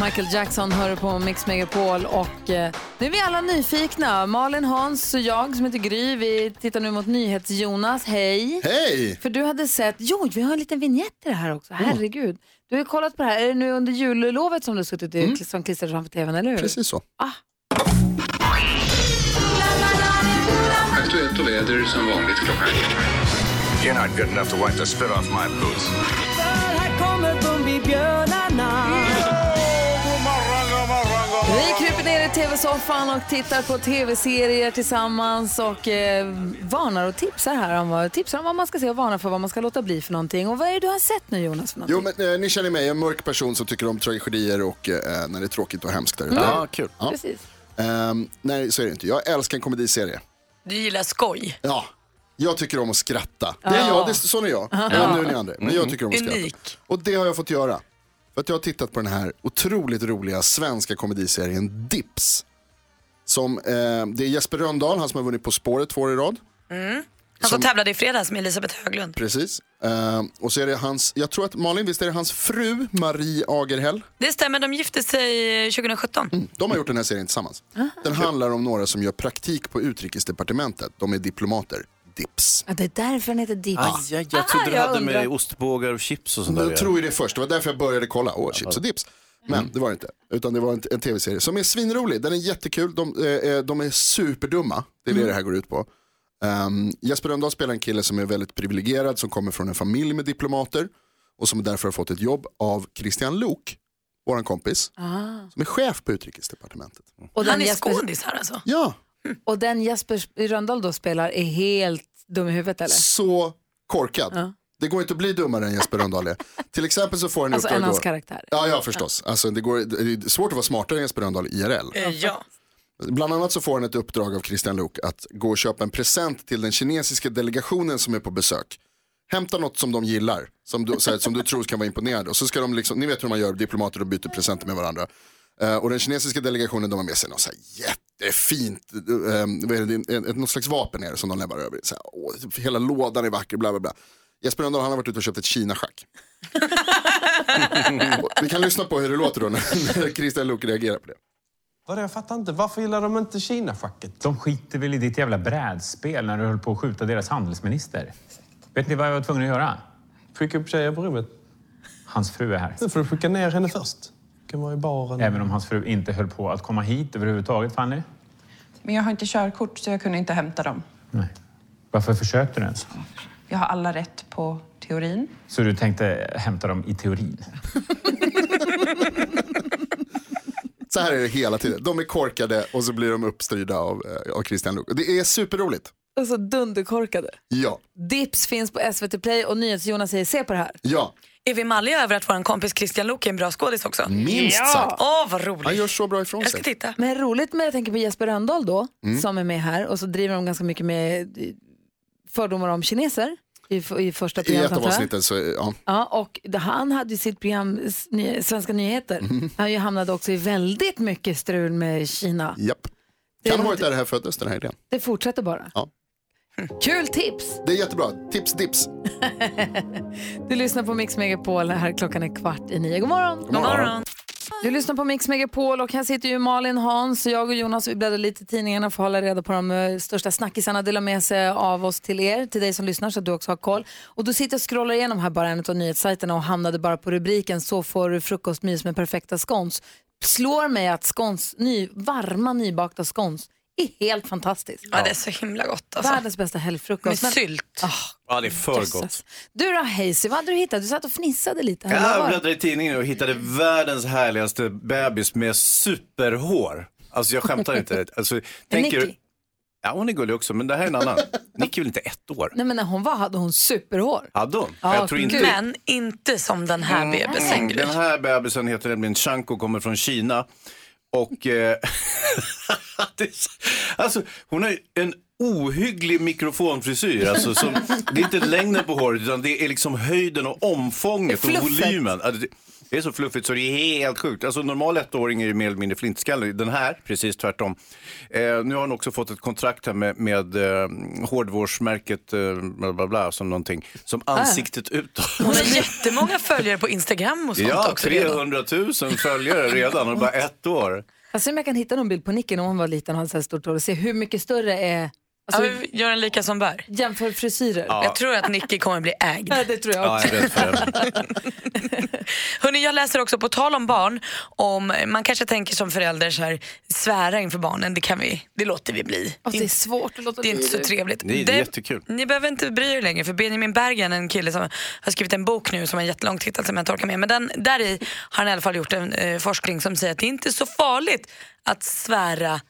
Michael Jackson hör på Mix Megapol och eh, nu är vi alla nyfikna. Malin, Hans och jag som heter Gry, vi tittar nu mot NyhetsJonas. Hej! Hej! För du hade sett, jo vi har en liten vignett i det här också, herregud. Du har ju kollat på det här, är det nu under jullovet som du har suttit Mm. som klistrad framför tvn, eller hur? Precis så. Aktuellt och väder som vanligt klockan You're not good enough to wipe the spit off my boots. Här kommer Bumbibjörnarna. Vi kryper ner i tv-soffan och tittar på tv-serier tillsammans och eh, varnar och tipsar här om vad, tipsar om vad man ska se och varnar för vad man ska låta bli för någonting. Och vad är det du har sett nu Jonas? För någonting? Jo, men eh, ni känner mig, jag är en mörk person som tycker om tragedier och eh, när det är tråkigt och hemskt där ute. Mm. Ja, kul. Ja. Precis. Ehm, nej, så är det inte. Jag älskar en komediserie. Du gillar skoj. Ja. Jag tycker om att skratta. Det är Ja. jag, det, sån är jag. Ja. Nu är ni andra. Men jag tycker om att skratta. Unik. Och det har jag fått göra. För att jag har tittat på den här otroligt roliga svenska komediserien Dips. Som, eh, det är Jesper Rönndahl, han som har vunnit På spåret två år i rad. Mm. Han Som- som tävlade i fredags med Elisabeth Höglund. Precis. Eh, och så är det hans, jag tror att Malin, visst är det hans fru Marie Agerhäll? Det stämmer, de gifte sig 2017. De har gjort den här serien tillsammans. Den handlar om några som gör praktik på utrikesdepartementet. De är diplomater. Dips. Ja, det är därför den heter Dips. Aj, aj, jag trodde Ah, det hade undrar. med ostbågar och chips och sånt där Jag tror ju det först, det var därför jag började kolla. Åh, chips och dips. Men det var det inte, utan det var en, en tv-serie som är svinrolig. Den är jättekul, de, eh, eh, de är superdumma. Det är det det här går ut på. Um, Jesper Rönndahl spelar en kille som är väldigt privilegierad, som kommer från en familj med diplomater och som därför har fått ett jobb av Christian Lok, våran kompis, Ah. som är chef på utrikesdepartementet. Och Han är Jesper- skådis här alltså. Ja, Och den Jesper Rönndahl då spelar är helt dum i huvudet eller? så korkad. Ja. Det går inte att bli dummare än Jesper Rönndahl är. Till exempel så får han Alltså uppdrag en hans då- karaktär. Ja, ja förstås. Alltså, det, går, det är svårt att vara smartare än Jesper Rönndahl IRL. Eh, Ja. Bland annat så får han ett uppdrag av Christian Luuk att gå och köpa en present till den kinesiska delegationen som är på besök. Hämta något som de gillar, som du, så här, som du tror kan vara imponerande. Och så ska de liksom, ni vet hur man gör, diplomater och byter presenter med varandra. Eh, och den kinesiska delegationen de har med sig något så här vad är det, ett, ett, något slags vapen är det som de lämnar över. Så här, åh, hela lådan är vacker, bla bla bla. Jesper Rönndahl han har varit ute och köpt ett Kina-schack. Vi kan lyssna på hur det låter då när, när Christian Luuk reagerar på det. Vadå, jag fattar inte. Varför gillar de inte Kina-schacket? De skiter väl i ditt jävla brädspel när du höll på att skjuta deras handelsminister. Vet ni vad jag var tvungen att göra? Skicka upp tjejer på rummet. Hans fru är här. Nu får du skicka ner henne först. Kan vara i baren. Även om hans fru inte höll på att komma hit överhuvudtaget, Fanny. Men jag har inte körkort så jag kunde inte hämta dem. Varför försökte du ens? Jag har alla rätt på teorin. Så du tänkte hämta dem i teorin? Så här är det hela tiden. De är korkade och så blir de uppstyrda av, eh, av Christian Luuk. Det är superroligt. Alltså dunderkorkade. Ja, Dips finns på SVT Play och NyhetsJonas säger se på det här. ja. Är vi malliga över att vår kompis Christian Luuk är en bra skådis också? Minst ja. sagt. Åh, vad roligt. Han gör så bra ifrån Jag ska sig. titta. Men roligt med, jag tänker på Jesper Rönndahl då, Mm. som är med här och så driver de ganska mycket med eh, fördomar om kineser i, i första I ett programmet. av avsnitten så, ja. Ja, och han hade ju sitt program Svenska nyheter. Mm. Han ju hamnade också i väldigt mycket strul med Kina. Japp. Kan ha varit där det här föddes, den här idén. Det fortsätter bara. Ja. Kul tips! Det är jättebra. Tips, dips. Du lyssnar på Mix Megapol, här klockan är kvart i nio. God morgon! God morgon. Du lyssnar på Mix Megapol och här sitter ju Malin, Hans, jag och Jonas. Vi bläddrar lite i tidningarna för att hålla reda på de eh, största snackisarna. Dela med sig av oss till er, till dig som lyssnar så att du också har koll. Och du sitter och scrollar igenom här bara en av nyhetssajterna och hamnade bara på rubriken Så får du frukostmys med perfekta scones. Slår mig att scones, ny, varma nybakta scones är helt fantastiskt. Ja, det är så himla gott. Alltså. Världens bästa helgfrukost. Med Men- sylt. Ah, Ja, det är för jösses. gott. Du då Hazy, vad hade du hittat? Du satt och fnissade lite. här. Jag bläddrade i tidningen och hittade världens härligaste bebis med superhår. Alltså jag skämtar inte. Alltså, tänker, Nicky? ja, hon är gullig också, men det här är en annan. Nicky är väl inte ett år? Nej men när hon var hade hon superhår. Hade hon? Ja, jag tror inte... Men inte som den här bebisen. Mm. Den här bebisen heter nämligen Chanko, kommer från Kina. Och eh, alltså, hon har en ohygglig mikrofonfrisyr. Alltså, som, det är inte längden på håret utan det är liksom höjden och omfånget och fluffet. volymen. Alltså, det, Det är så fluffigt så det är helt sjukt. Alltså normal ettåring är ju mer eller mindre flintskallig. Den här, precis tvärtom. Eh, nu har hon också fått ett kontrakt här med, med eh, hårdvårdsmärket eh, bla, bla, bla, som någonting. Som ansiktet utåt. Hon har jättemånga följare på Instagram och sånt Ja, också. redan. 300 000 följare redan och bara ett år. Jag ser om jag kan hitta någon bild på Nicky när hon var liten och hade så här stort hår och se hur mycket större är... Alltså, ja, vi gör en lika som bär. Jämför frisyrer. Ja. Jag tror att Nicky kommer bli ägd. Ja, det tror jag Ja, också. jag är för det. Hörrni, jag läser också på tal om barn, om man kanske tänker som förälder så här, svära inför barnen, det kan vi, det låter vi bli. Alltså, det är svårt att låta Det är inte bli så trevligt. Nej, det är jättekul. Ni behöver inte bry er längre för Benjamin Bergen, en kille som har skrivit en bok nu som är jättelång titel som jag inte orkar med. Men den, där i har han i alla fall gjort en eh, forskning som säger att det inte är så farligt att svära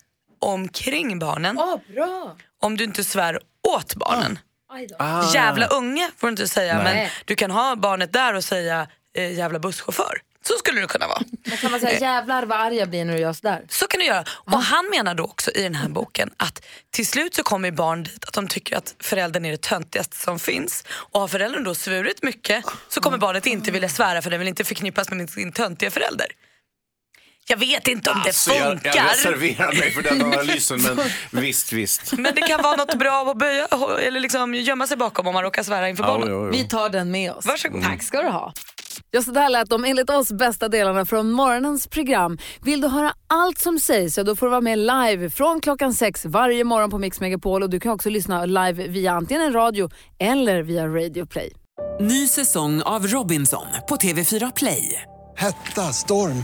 omkring barnen. Åh, bra! Om du inte svär åt barnen. Då. Ah. Jävla unge får du inte säga Nej. men du kan ha barnet där och säga eh, jävla busschaufför. Så skulle det kunna vara. Men kan man säga jävlar vad arg jag blir när du gör sådär? Så kan du göra. Och han menar då också i den här boken att till slut så kommer barn dit att de tycker att föräldern är det töntigaste som finns. Och har föräldern då svurit mycket så kommer barnet inte vilja svära för den vill inte förknippas med sin töntiga förälder. Jag vet inte om det Alltså, jag, funkar. jag reserverar mig för den analysen, men visst, visst. Men det kan vara något bra att böja, eller liksom gömma sig bakom om man råkar svära inför Ja, barnen. jo, jo. Vi tar den med oss. Varsågod. Tack ska du ha. Ja, så där lät de enligt oss bästa delarna från morgonens program. Vill du höra allt som sägs så då får du vara med live från klockan sex varje morgon på Mix Megapol och du kan också lyssna live via antingen en radio eller via Radio Play. Ny säsong av Robinson på TV4 Play. Hetta, storm,